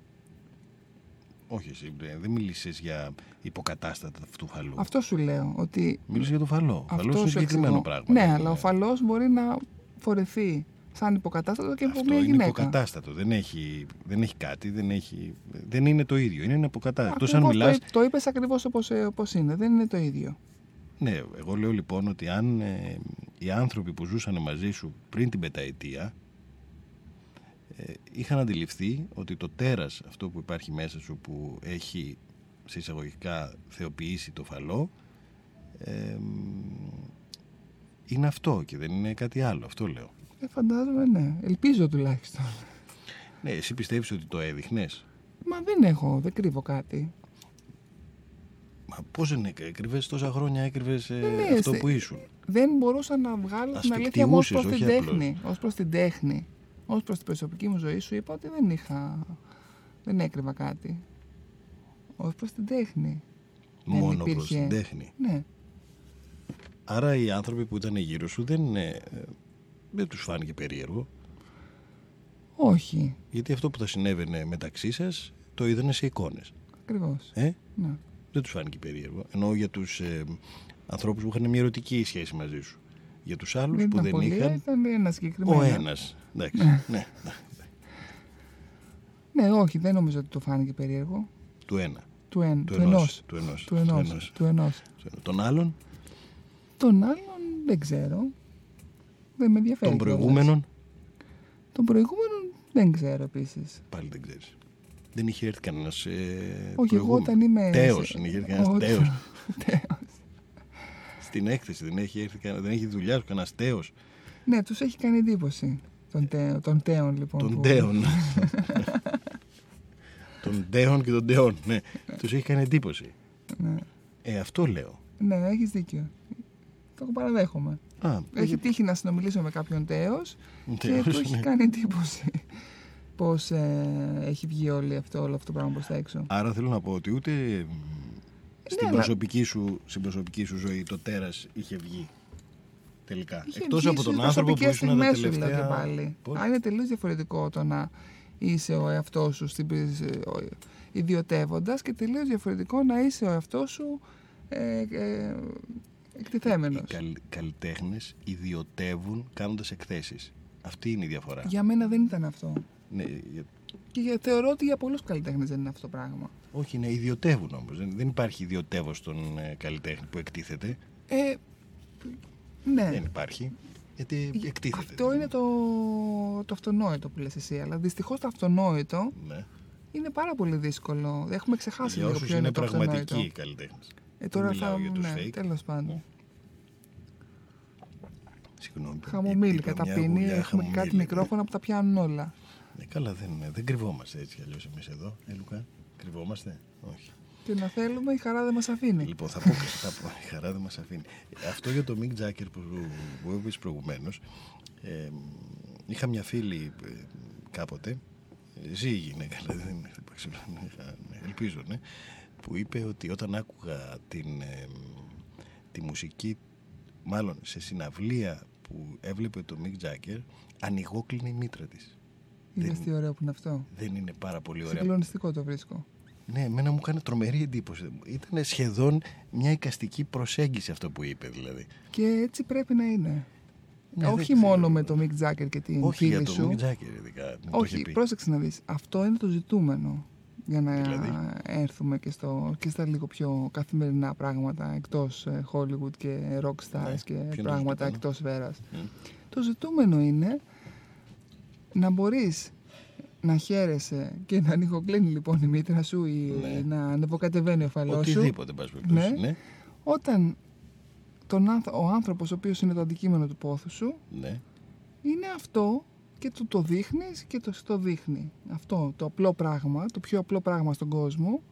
Όχι εσύ, ε, δεν μίλησες για υποκατάστατα του φαλού. Αυτό σου λέω, ότι Μίλησες για το φαλό. Ο φαλός αυτός είναι σου συγκεκριμένο εξηγώ. πράγμα. Ναι, δεν αλλά είναι- ο φαλός μπορεί να φορεθεί σαν υποκατάστατο και από Αυτό μια είναι γυναίκα. υποκατάστατο. Δεν έχει, δεν έχει κάτι, δεν, έχει, δεν είναι το ίδιο. Είναι ένα υποκατάστατο. Εκτός αν Ακριβώς μιλάς, το, το είπες ακριβώς όπως, ε, όπως είναι, δεν είναι το ίδιο. Ναι, εγώ λέω λοιπόν ότι αν ε, οι άνθρωποι που ζούσαν μαζί σου πριν την πενταετία ε, είχαν αντιληφθεί ότι το τέρας αυτό που υπάρχει μέσα σου που έχει σε εισαγωγικά θεοποιήσει το φαλό ε, είναι αυτό και δεν είναι κάτι άλλο. Αυτό λέω. Ε, φαντάζομαι, ναι. Ελπίζω τουλάχιστον. Ναι, εσύ πιστεύεις ότι το έδειχνες; Μα δεν έχω, δεν κρύβω κάτι. Μα πώς δεν έκρυβες τόσα χρόνια έκρυβες ε, Ναι, αυτό σε- που ήσουν; Δεν μπορούσα να βγάλω Ας την το αλήθεια μου ως εκτιμούσες, προς την όχι απλώς. τέχνη. Ως προς την τέχνη. Ως προς την προσωπική μου ζωή σου είπα ότι δεν είχα... Δεν έκρυβα κάτι. Ως προς την τέχνη. δεν Μόνο προς υπήρχε. την τέχνη. Ναι. Άρα οι άνθρωποι που ήταν γύρω σου δεν, ε, δεν τους φάνηκε περίεργο. Όχι. Γιατί αυτό που θα συνέβαινε μεταξύ σας το είδανε σε εικόνες. Ακριβώς. Ε; Ναι. Δεν τους φάνηκε περίεργο. Ενώ για τους ε, ανθρώπους που είχαν μια ερωτική σχέση μαζί σου. Για τους άλλους Δεν που ήταν δεν πολύ, είχαν... ήταν ένα συγκεκριμένο. Ο ένας. Εντάξει. ναι, ναι. Ναι, όχι, δεν νομίζω ότι το φάνηκε περίεργο. Του ένα. Του, εν, Του του ενός. ενός. Του ενός. Του ενός. Του ενός. Του ενός. Τον άλλον, Τον άλλον δεν ξέρω. Δεν με ενδιαφέρει. τον κιόλας. προηγούμενον, Τον προηγούμενο δεν ξέρω επίσης. πάλι δεν ξέρεις. Δεν είχε έρθει κανένας ε, Όχι, εγώ όταν είμαι. Τέος, δεν είχε έρθει κανένας Όχι. τέος. (laughs) Τέος. Στην έκθεση δεν έχει, έρθει, κανένα- δεν έχει δουλειά σου κανένας τέος. Ναι, τους έχει κάνει εντύπωση. Τον, τέο, τον τέων λοιπόν. Των που- τέων. (laughs) των τέων και των τέων. Ναι, τους έχει κάνει εντύπωση. Ναι, Ε, αυτό λέω. ναι έχεις δίκιο. Το παραδέχομαι. Α, Έχει τύχει να συνομιλήσω με κάποιον τέος και τέος, του έχει ναι. κάνει εντύπωση πώς ε, έχει βγει όλη αυτό, όλο αυτό το πράγμα προς τα έξω. Άρα θέλω να πω ότι ούτε μ, στην, Ναι, αλλά- προσωπική σου, στην προσωπική σου ζωή το τέρας είχε βγει τελικά. Είχε Εκτός βγει από τον στις άνθρωπο που προσωπικές ήσουν τα στιγμές σου, λέω τελευταία... και πάλι. Πώς; Αν είναι τελείως διαφορετικό το να είσαι ο εαυτός σου στην, ιδιωτεύοντας και τελείως διαφορετικό να είσαι ο εαυτός σου ε, ε, Οι εκτιθέμενος. καλ, καλλιτέχνες ιδιωτεύουν κάνοντας εκθέσεις. Αυτή είναι η διαφορά. Για μένα δεν ήταν αυτό. Ναι, για- Και για- θεωρώ ότι για πολλούς καλλιτέχνες δεν είναι αυτό το πράγμα. όχι, ναι, ιδιωτεύουν όμως. Δεν, δεν υπάρχει ιδιωτεύω στον ε, καλλιτέχνη που εκτίθεται. Ε, ναι. Δεν υπάρχει. Γιατί εκτίθεται. Αυτό είναι το, το αυτονόητο που λες εσύ, αλλά δυστυχώς το αυτονόητο Ναι. είναι πάρα πολύ δύσκολο. Έχουμε ξεχάσει Για λίγο όσους ποιο είναι είναι το αυτονόητο. πραγματικοί καλλιτέχνες. Ε, τώρα Δεν θα, μιλάω για τους ναι, fake. τέλος πάντων. Συγγνώμη. Χαμομήλι, είπα μια καταπίνει, γουλιά έχουμε και κάτι χαμομήλι. μικρόφωνα που τα πιάνουν όλα. Ναι, καλά, δεν, δεν κρυβόμαστε έτσι κι αλλιώς εμείς εδώ. Ε, Λουκά, κρυβόμαστε; Όχι. Και να θέλουμε η χαρά δεν μας αφήνει. Λοιπόν, θα πω, θα πω η χαρά δεν μας αφήνει. Αυτό για το Mick Jagger που, που είπες προηγουμένως, ε, είχα μια φίλη ε, κάποτε, ζει η γυναίκα, δηλαδή δεν είναι, δεν ξέρω, ναι, ελπίζω, ναι, που είπε ότι όταν άκουγα την, ε, τη μουσική, μάλλον σε συναυλία που έβλεπε το Mick Jagger, ανοιγόκλεινε η μήτρα της. Είδες Δεν- τι ωραίο που είναι αυτό; Δεν είναι πάρα πολύ ωραία. Συγκλονιστικό το βρίσκω. Ναι, εμένα μου έκανε τρομερή εντύπωση. Ήταν σχεδόν μια εικαστική προσέγγιση αυτό που είπε, δηλαδή. Και έτσι πρέπει να είναι. Ναι, Όχι δεν μόνο ξέρω. με το Mick Jagger και την Όχι για φίλη το σου. Mick Jagger, ειδικά. μου το είχε Όχι, πει. πρόσεξε να δεις. Αυτό είναι το ζητούμενο για να Δηλαδή; έρθουμε και, στο, και στα λίγο πιο καθημερινά πράγματα εκτός ε, Hollywood και rockstars Ναι, και ποιο είναι το πράγματα ζητούμενο; εκτός σφαίρας. Μμ. Το ζητούμενο είναι να μπορείς να χαίρεσαι και να ανοιγοκλίνει λοιπόν η μήτρα σου ή Ναι. να ανεβοκατεβαίνει ο φαλός σου Οτιδήποτε, εν πάση περιπτώσει. Ναι. Ναι. όταν τον, άνθρω- ο άνθρωπος ο οποίος είναι το αντικείμενο του πόθου σου ναι. είναι αυτό και του το δείχνεις και το στο δείχνει. Αυτό το απλό πράγμα, το πιο απλό πράγμα στον κόσμο,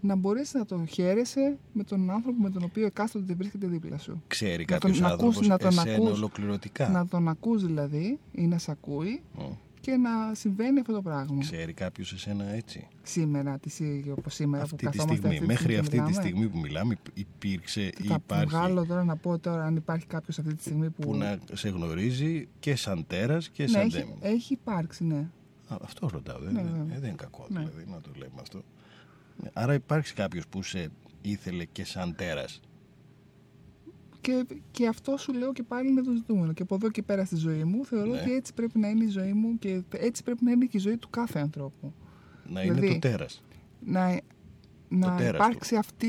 να μπορείς να το χαίρεσαι με τον άνθρωπο με τον οποίο εκάστοτε βρίσκεται δίπλα σου. Ξέρει Να κάποιος τον άνθρωπος ακούς- να τον εσένα ακούς- ολοκληρωτικά; Να τον ακούς δηλαδή ή να σε ακούει Μμ. Και να συμβαίνει αυτό το πράγμα. Ξέρει κάποιος εσένα έτσι; Σήμερα, τη σύ- όπως σήμερα Αυτή που τη καθόμαστε στιγμή, μέχρι και αυτή τη μιλάμε. στιγμή που μιλάμε υπήρξε Τι ή θα υπάρχει βγάλω τώρα να πω τώρα αν υπάρχει κάποιος αυτή τη στιγμή που... που να σε γνωρίζει και σαν τέρας και ναι, σαν έχει, ντέμι. έχει υπάρξει, ναι. Α, αυτό ρωτάω, δεν, Ναι, είναι- βέβαια. ε, δεν είναι κακό Ναι. δηλαδή να το λέμε αυτό. Ναι, Άρα υπάρχει κάποιος που σε ήθελε και σαν τέρας. Και, και αυτό σου λέω και πάλι είναι το ζητούμενο. Και από εδώ και πέρα στη ζωή μου θεωρώ Ναι. ότι έτσι πρέπει να είναι η ζωή μου και έτσι πρέπει να είναι και η ζωή του κάθε ανθρώπου. Να είναι Δηλαδή, το τέρας. Να, να τέρας υπάρξει αυτή,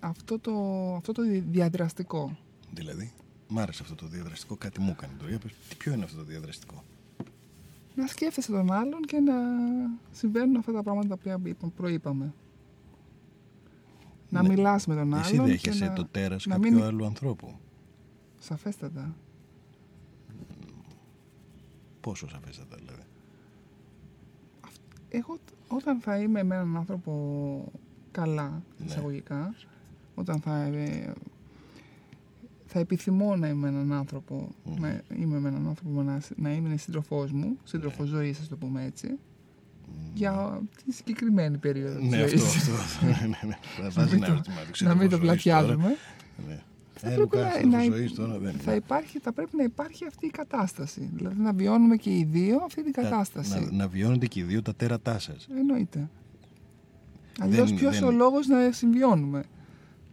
αυτό, το, αυτό το διαδραστικό. Δηλαδή, μ' άρεσε αυτό το διαδραστικό, κάτι μου έκανε τώρα. Για πες, τι ποιο είναι αυτό το διαδραστικό; Να σκέφτεσαι τον άλλον και να συμβαίνουν αυτά τα πράγματα τα οποία είπα- προείπαμε. Να Ναι. μιλάς με τον Εσύ άλλον δέχεσαι και να, το τέρας να κάποιου μην- άλλου ανθρώπου. Σαφέστατα. Πόσο σαφέστατα δηλαδή. Εγώ τ- όταν θα είμαι με έναν άνθρωπο καλά, Ναι. εισαγωγικά, όταν θα, ε, θα επιθυμώ να είμαι με έναν άνθρωπο, Μμμ. να είμαι με έναν άνθρωπο να, να είμαι σύντροφός μου, σύντροφος Ναι. ζωής, ας το πούμε έτσι, για τη συγκεκριμένη περίοδο της Ναι, ζωής. αυτό, αυτό. (laughs) Ναι, ναι, ναι. Θα βάζει μην ένα το- ερωτηματικό, να ξέρω μην το πώς ζωής τώρα. πλατιάζουμε. Ναι. Θα Ε, πρέπει Λουκά, να- σύντροφος να- ζωής τώρα δεν θα, είναι. υπάρχει, θα πρέπει να υπάρχει αυτή η κατάσταση. Δηλαδή να βιώνουμε και οι δύο αυτή την Τα- κατάσταση. Να, να βιώνετε και οι δύο τα τέρατά σας. Εννοείται. Αλλιώς Δεν- ποιος δεν- ο λόγος να συμβιώνουμε;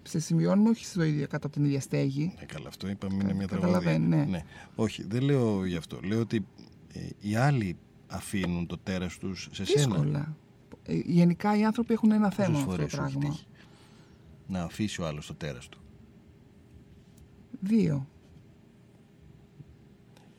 Σε συμβιώνουμε όχι στο ίδιο κάτω από την ίδια στέγη. Ναι, καλά, αυτό είπαμε είναι Κα- μια καταλαβαίνει, τραγωδία. ναι. Όχι, δεν λέω γι' αυτό. Λέω ότι ε, οι άλλοι αφήνουν το τέρας τους σε σένα. Δύσκολα. Ε, Γενικά οι άνθρωποι έχουν ένα θέμα Πόσες με αυτό φορές το σου έχει πράγμα. τύχει να αφήσει ο άλλος το τέρας του. Δύο.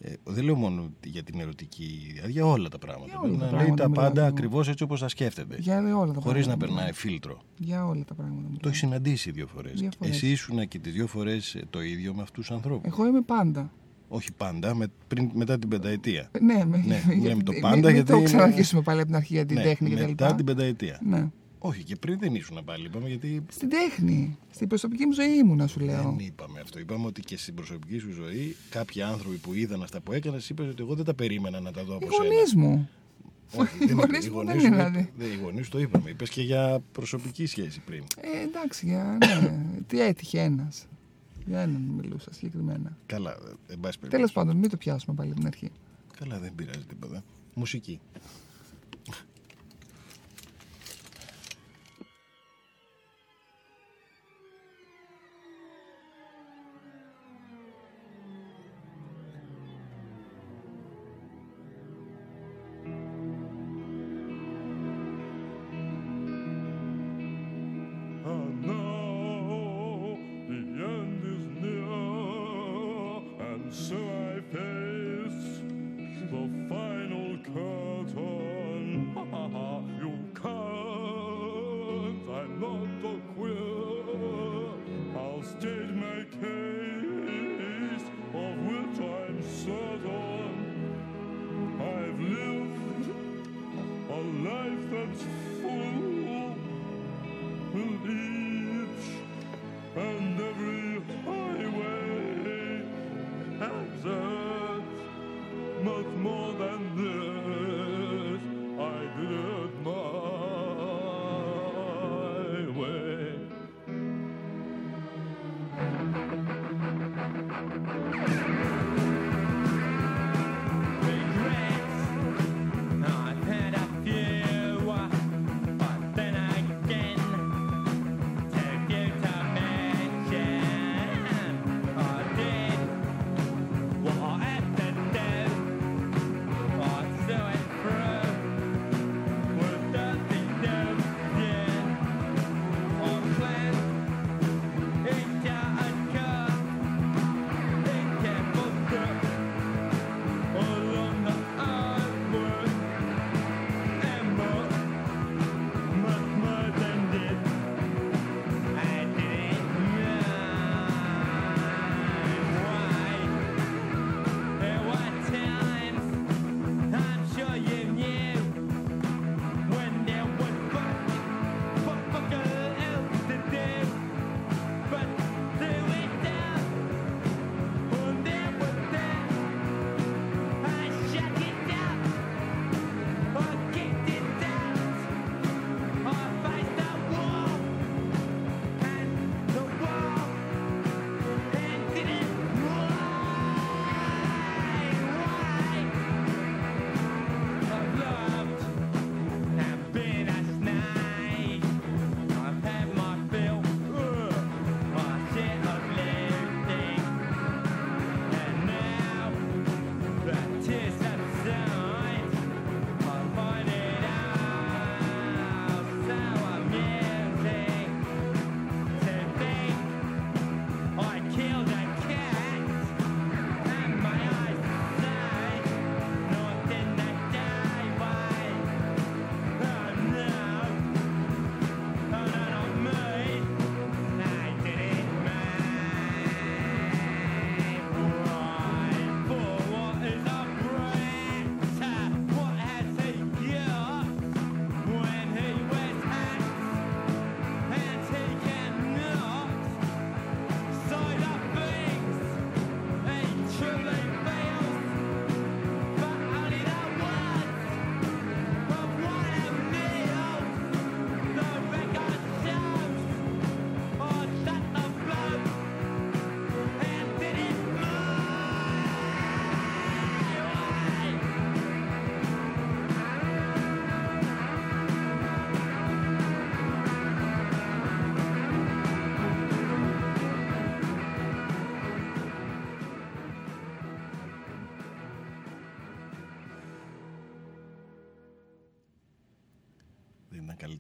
Ε, δεν λέω μόνο για την ερωτική, δηλαδή για όλα τα πράγματα. Για όλα να τα λέει πράγματα τα μιλάω πάντα εγώ. ακριβώς έτσι όπως τα σκέφτεται. Για όλα τα Χωρίς να πράγματα. περνάει φίλτρο. Για όλα τα πράγματα. μιλάω. Το έχεις συναντήσει δύο φορές. Δύο φορές. Εσύ ήσουν και τις δύο φορές ε, το ίδιο με αυτούς τους ανθρώπους. Εγώ είμαι πάντα. Όχι πάντα, με, πριν, μετά την πενταετία. Ε, Ναι, με, Ναι, (laughs) γιατί- λέμε το μην- πάντα μην γιατί το είναι- ξαναρχίσουμε πάλι από την αρχή για την ναι, τέχνη μετά κτλ. την πενταετία. Ναι. Όχι, και πριν δεν ήσουν πάλι, είπαμε, γιατί Στην τέχνη. Στην προσωπική μου ζωή ήμουνα, σου λέω. δεν είπαμε αυτό. Είπαμε ότι και στην προσωπική σου ζωή κάποιοι άνθρωποι που είδαν αυτά που έκανες, είπες ότι εγώ δεν τα περίμενα να τα δω Οι από σένα. γονείς μου. Όχι, (laughs) Οι δεν γονείς είπε. Οι μου γονείς δεν σου είναι, δεν- δηλαδή. δεν- Οι γονείς το είπαμε. Είπες και για προσωπική σχέση πριν. Ε, εντάξει, για, ναι. τι έτυχε ένας. Για έναν μιλούσα συγκεκριμένα. Καλά, ε, εν πάση Τέλος περιπτώσει. πάντων, μην το πιάσουμε πάλι από την αρχή. Καλά, δεν πειράζει τίποτα. Μουσική. And now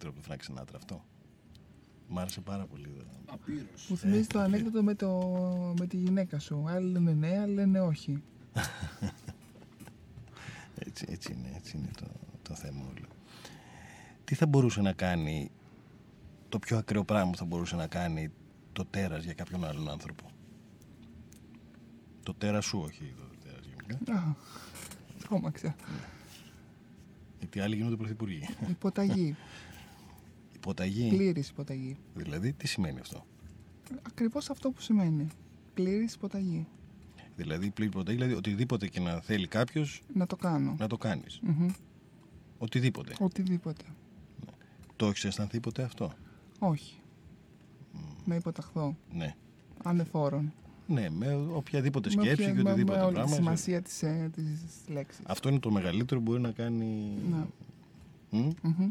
καλύτερο από το Φρανκ Σινάτρα αυτό. Μ' άρεσε πάρα πολύ. Απείρως. Μου θυμίζει το ανέκδοτο με, το, με τη γυναίκα σου. Άλλοι λένε ναι, άλλοι λένε όχι. (laughs) Έτσι, έτσι είναι, έτσι είναι το, το θέμα όλο. Τι θα μπορούσε να κάνει, το πιο ακραίο πράγμα που θα μπορούσε να κάνει το τέρας για κάποιον άλλον άνθρωπο; Το τέρας σου, όχι το τέρας γενικά. Α, τρόμαξα. Γιατί άλλοι γίνονται πρωθυπουργοί. Υποταγή. (laughs) Υποταγή. Πλήρης υποταγή. Δηλαδή, τι σημαίνει αυτό; Ακριβώς αυτό που σημαίνει. Πλήρης υποταγή. Δηλαδή, πλήρη υποταγή, δηλαδή οτιδήποτε και να θέλει κάποιος Να το κάνω. να το κάνεις. Μμμ. Οτιδήποτε. Οτιδήποτε. Το έχεις αισθανθεί ποτέ αυτό; Όχι. Να υποταχθώ. Ναι. Ανεφόρον. Ναι, με οποιαδήποτε Με σκέψη όποια- και με- οτιδήποτε με όλη πράγμα. τη σημασία της, ε, της λέξης. Αυτό είναι το μεγαλύτερο που μπορεί να κάνει. Ναι. Μμ; Μμμ.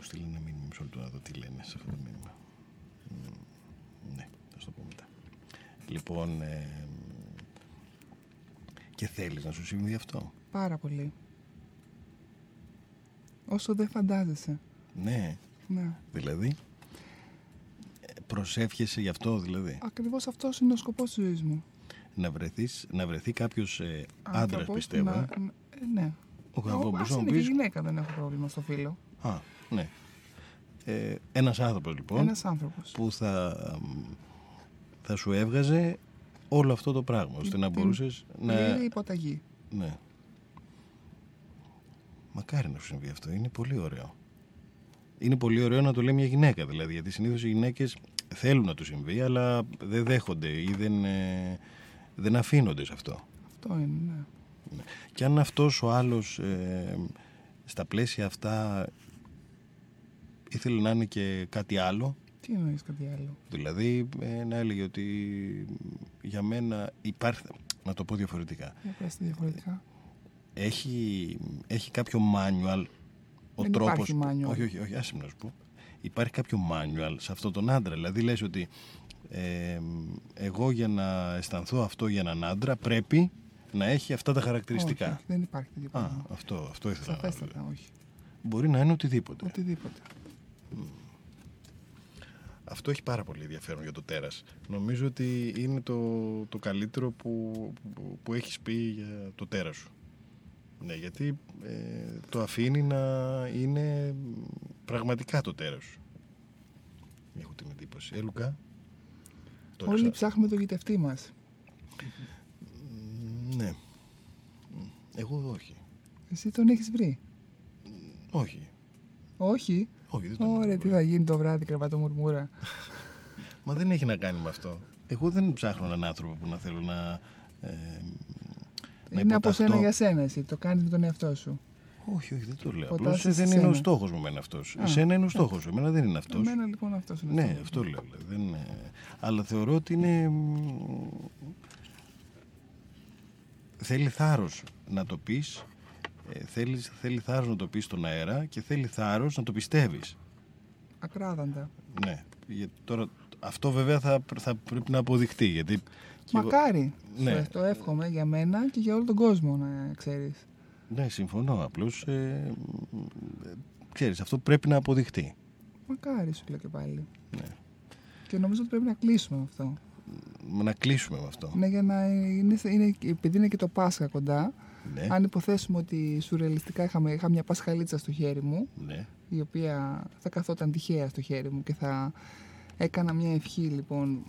Μου στείλει ένα μήνυμα μισό λεπτό να δω τι λένε σε αυτό το μήνυμα. Μ, Ναι, θα σου το πω μετά. Λοιπόν, ε, και θέλεις να σου συμβεί αυτό; Πάρα πολύ. Όσο δεν φαντάζεσαι. Ναι, Ναι. δηλαδή. ε, Προσεύχεσαι γι' αυτό δηλαδή; Ακριβώς αυτός είναι ο σκοπός της ζωής μου. Να, βρεθείς, να βρεθεί κάποιος ε, άντρας Άνθρωπος πιστεύω. να- ε; να- ε, ναι. Ο Ο, Γαβό, ας μπορείς να μου είναι και πεις. γυναίκα, δεν έχω πρόβλημα στο φίλο. Α, ναι. Ε, ένας άνθρωπος λοιπόν Ένας άνθρωπος. που θα, μ, θα σου έβγαζε όλο αυτό το πράγμα ώστε να Την μπορούσες να... Πλήρη υποταγή. Ναι. Μακάρι να σου συμβεί αυτό. Είναι πολύ ωραίο. Είναι πολύ ωραίο να το λέει μια γυναίκα δηλαδή. Γιατί συνήθως οι γυναίκες θέλουν να του συμβεί, αλλά δεν δέχονται ή δεν, ε, δεν αφήνονται σε αυτό. Αυτό είναι, ναι. Και αν αυτός ο άλλος ε, στα πλαίσια αυτά ήθελε να είναι και κάτι άλλο, Τι εννοείς κάτι άλλο; δηλαδή ε, να έλεγε ότι για μένα υπάρχει, να το πω διαφορετικά, Για πες τη διαφορετικά. έχει, έχει κάποιο manual ο Δεν τρόπος υπάρχει manual. όχι, όχι, όχι, άσε με να σου πω υπάρχει κάποιο manual σε αυτόν τον άντρα δηλαδή λες ότι ε, εγώ για να αισθανθώ αυτό για έναν άντρα πρέπει να έχει αυτά τα χαρακτηριστικά Όχι, όχι, δεν υπάρχει τέτοιο Α, πράγμα. αυτό, αυτό ήθελα να Σαφέστατα, όχι. Μπορεί να είναι οτιδήποτε. Οτιδήποτε. Αυτό έχει πάρα πολύ ενδιαφέρον για το τέρας. Νομίζω ότι είναι το, το καλύτερο που, που, που έχεις πει για το τέρας σου. Ναι, γιατί ε, το αφήνει να είναι πραγματικά το τέρας σου. Έχω την εντύπωση. Ε, Λουκά; Το Όλοι έξα- ψάχνουμε το γητευτή μας. Ναι. Εγώ όχι. Εσύ τον έχεις βρει; Όχι. Όχι. Όχι, δεν τον Ωραία, έχω τι θα γίνει το βράδυ, κρεβατομουρμούρα. (laughs) Μα δεν έχει να κάνει με αυτό. Εγώ δεν ψάχνω έναν άνθρωπο που να θέλω να. Ε, να Είναι από υποταχθώ. σένα για σένα εσύ. Το κάνεις με τον εαυτό σου. Όχι, όχι, δεν το λέω. Ποτάσαι Απλώς σε δεν είναι ο σένα. στόχος μου εμένα αυτός. Α, Εσένα είναι ο στόχος σου. Εμένα δεν είναι αυτός. Εμένα λοιπόν αυτός είναι. Ναι, στόχος αυτό μου. λέω. δηλαδή, Δεν είναι... Αλλά θεωρώ ότι είναι. μ, Θέλει θάρρος να το πεις ε, θέλεις, θέλει θάρρος να το πεις στον αέρα και θέλει θάρρος να το πιστεύεις Ακράδαντα. ναι, γιατί τώρα αυτό βέβαια θα, θα πρέπει να αποδειχτεί γιατί και εγώ- Μακάρι. Ναι. Ναι. Το εύχομαι για μένα και για όλο τον κόσμο να ξέρεις. ναι συμφωνώ απλώς ε, μ, ε, ξέρεις αυτό πρέπει να αποδειχτεί Μακάρι σου λέω και πάλι. ναι. Και νομίζω ότι πρέπει να κλείσουμε με αυτό. να κλείσουμε με αυτό Ναι, για να είναι, είναι, επειδή είναι και το Πάσχα κοντά, ναι, αν υποθέσουμε ότι σουρεαλιστικά είχαμε, είχα μια πασχαλίτσα στο χέρι μου, ναι. η οποία θα καθόταν τυχαία στο χέρι μου και θα έκανα μια ευχή λοιπόν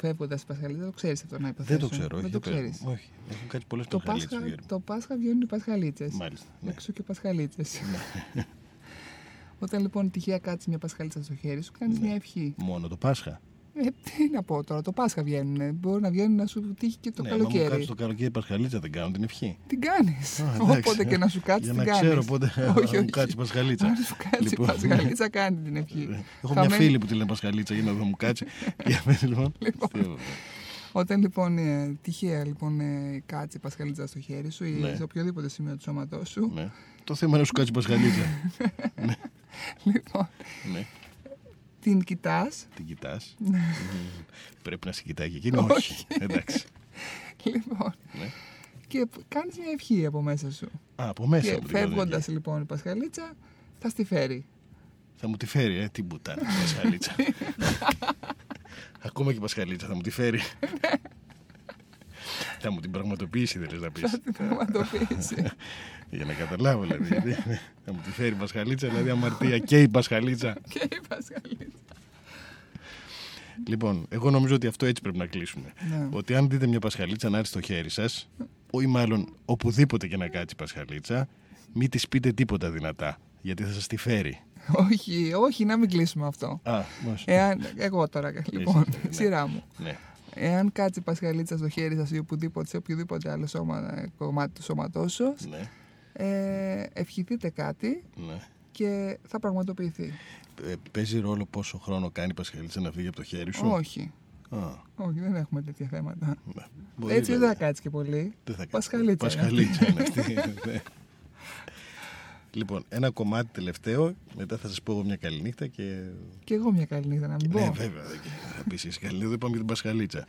φεύγοντας η Πασχαλίτσα. Το ξέρεις αυτό να υποθέσω. δεν το ξέρω όχι, Δεν το για πες μου. ξέρει. όχι, έχουν κάτι πολλές Το πασχαλίτσες Πάσχα, στο χέρι μου. το Πάσχα βγαίνουν οι Πασχαλίτσες. μάλιστα ναι. Έξω και Πασχαλίτσες. (laughs) (laughs) Όταν λοιπόν τυχαία κάτσει μια Πασχαλίτσα στο χέρι σου, κάνεις Ναι. μια ευχή. μόνο το Πάσχα Ε, τι να πω τώρα, το Πάσχα βγαίνουν. Μπορεί να βγαίνουν να σου τύχει και το ναι, άμα μου καλοκαίρι. κάτσει το καλοκαίρι Πασχαλίτσα δεν κάνω την ευχή Την κάνεις. Α, εντάξει. Όποτε και να σου κάτσει, για την να κάνεις. ξέρω πότε θα όχι, μου όχι. κάτσει η Πασχαλίτσα Αν σου κάτσει Λοιπόν, η Πασχαλίτσα, κάνει την ευχή. Έχω μια Χαμένη- φίλη που τη λένε Πασχαλίτσα (laughs) για να δω μου κάτσει. Για πες, λοιπόν. Λοιπόν. Τι- Όταν λοιπόν ε, τυχαία λοιπόν, ε, κάτσει η Πασχαλίτσα στο χέρι σου ή Ναι. σε οποιοδήποτε σημείο του σώματός σου, ναι. Το θέμα είναι να σου κάτσει η Πασχαλίτσα. (laughs) λοιπόν, ναι. Την κοιτάς. Την κοιτάς. Ναι. Πρέπει να σε κοιτάει και εκείνη. Όχι. Όχι. Εντάξει. Λοιπόν, Ναι. και κάνεις μια ευχή από μέσα σου. Α, από μέσα και μου την κάνουν φεύγοντας εκεί. λοιπόν η Πασχαλίτσα, θα στη φέρει. Θα μου τη φέρει, ε, τι μπουτάνα, η Πασχαλίτσα. (laughs) Ακόμα και η Πασχαλίτσα θα μου τη φέρει. Θα μου την πραγματοποιήσει, δεν λες να πεις. Θα την πραγματοποιήσει. (laughs) Για να καταλάβω, δηλαδή. γιατί θα μου τη φέρει η Πασχαλίτσα, δηλαδή αμαρτία και η Πασχαλίτσα. (laughs) και η Πασχαλίτσα. Λοιπόν, εγώ νομίζω ότι αυτό έτσι πρέπει να κλείσουμε. Ναι. Ότι αν δείτε μια Πασχαλίτσα να έρθει στο χέρι σας, ή μάλλον οπουδήποτε και να κάτσει η Πασχαλίτσα, μην της πείτε τίποτα δυνατά. Γιατί θα σας τη φέρει. όχι, όχι, να μην κλείσουμε αυτό. Α, μόλις. Εάν, εγώ τώρα, λοιπόν, ναι. σειρά μου. Ναι. Εάν κάτσει η Πασχαλίτσα στο χέρι σας ή οπουδήποτε, σε οποιοδήποτε άλλο σώμα, ε, κομμάτι του σώματός σας, Ναι, ε, ευχηθείτε κάτι ναι. και θα πραγματοποιηθεί. Ε, παίζει ρόλο πόσο χρόνο κάνει η Πασχαλίτσα να φύγει από το χέρι σου; Όχι. Α, Όχι, δεν έχουμε τέτοια θέματα. ναι. Μπορεί, Έτσι δεν δηλαδή. θα κάτσει και πολύ. Δεν θα κάτσει. Πασχαλίτσα είναι Πασχαλίτσα είναι αυτή. (laughs) ναι. Λοιπόν, ένα κομμάτι τελευταίο, μετά θα σας πω εγώ μια καλή νύχτα και... Και εγώ μια καλή νύχτα να μην πω. Ναι, βέβαια, δεν θα πεις εσύ καλή νύχτα, δεν πάμε για την Πασχαλίτσα.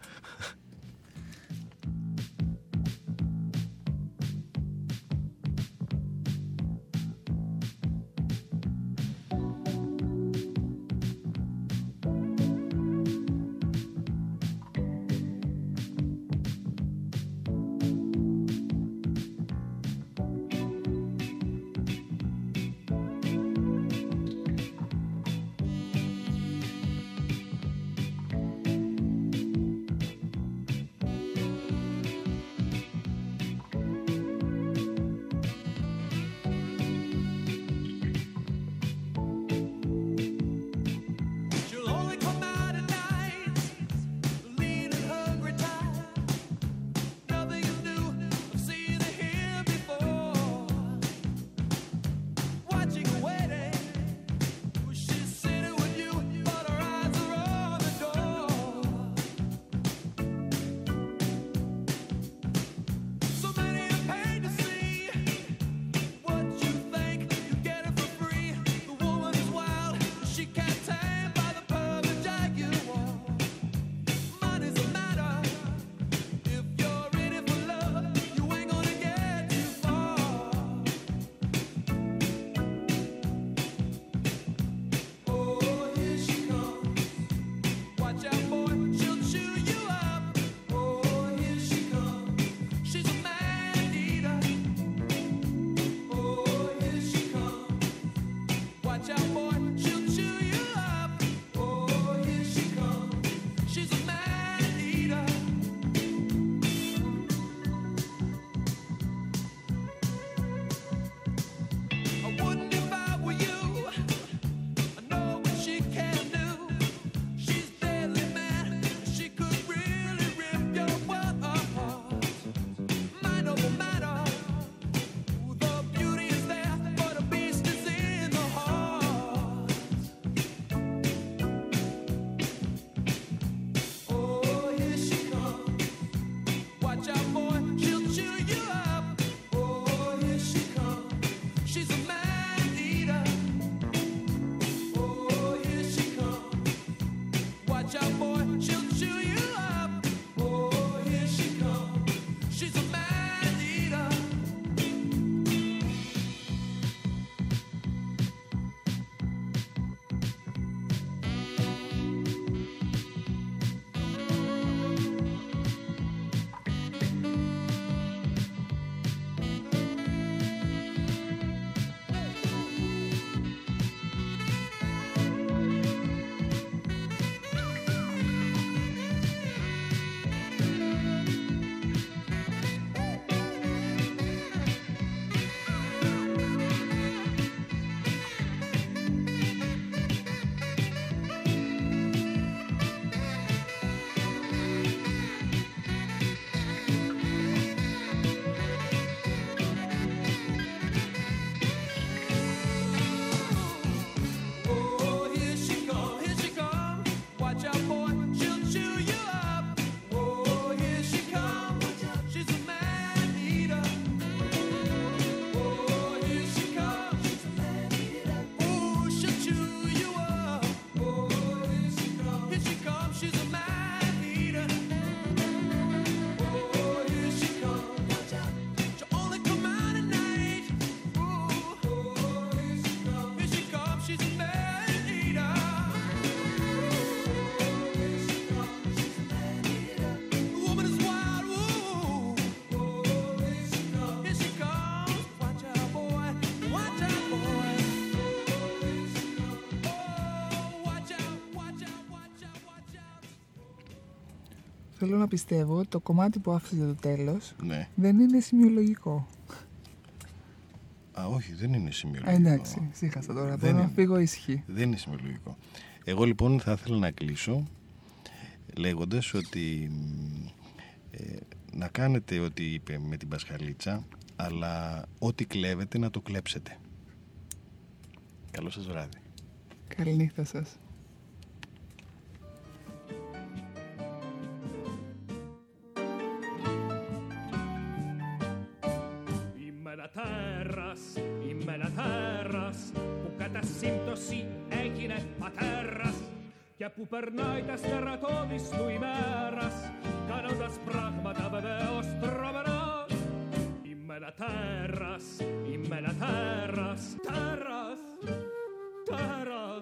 Θέλω να πιστεύω ότι το κομμάτι που άφησε για το τέλος Ναι. δεν είναι σημειολογικό. Α, όχι, δεν είναι Α, σημειολογικό. εντάξει, σύχασα τώρα. Δεν Μπορώ να είναι. φύγω ήσυχη. Δεν είναι σημειολογικό. Εγώ λοιπόν θα ήθελα να κλείσω λέγοντας ότι μ, ε, να κάνετε ό,τι είπε με την Πασχαλίτσα αλλά ό,τι κλέβετε να το κλέψετε. Καλό σας βράδυ. Καληνύχτα σας. Sì, ekine a terras, που περνάει τα στερατό της του ημέρας, κάνοντας πράγματα βεβαίως τρομερά. Είμαι ένα τέρας, είμαι ένα τέρας, τέρας, τέρας.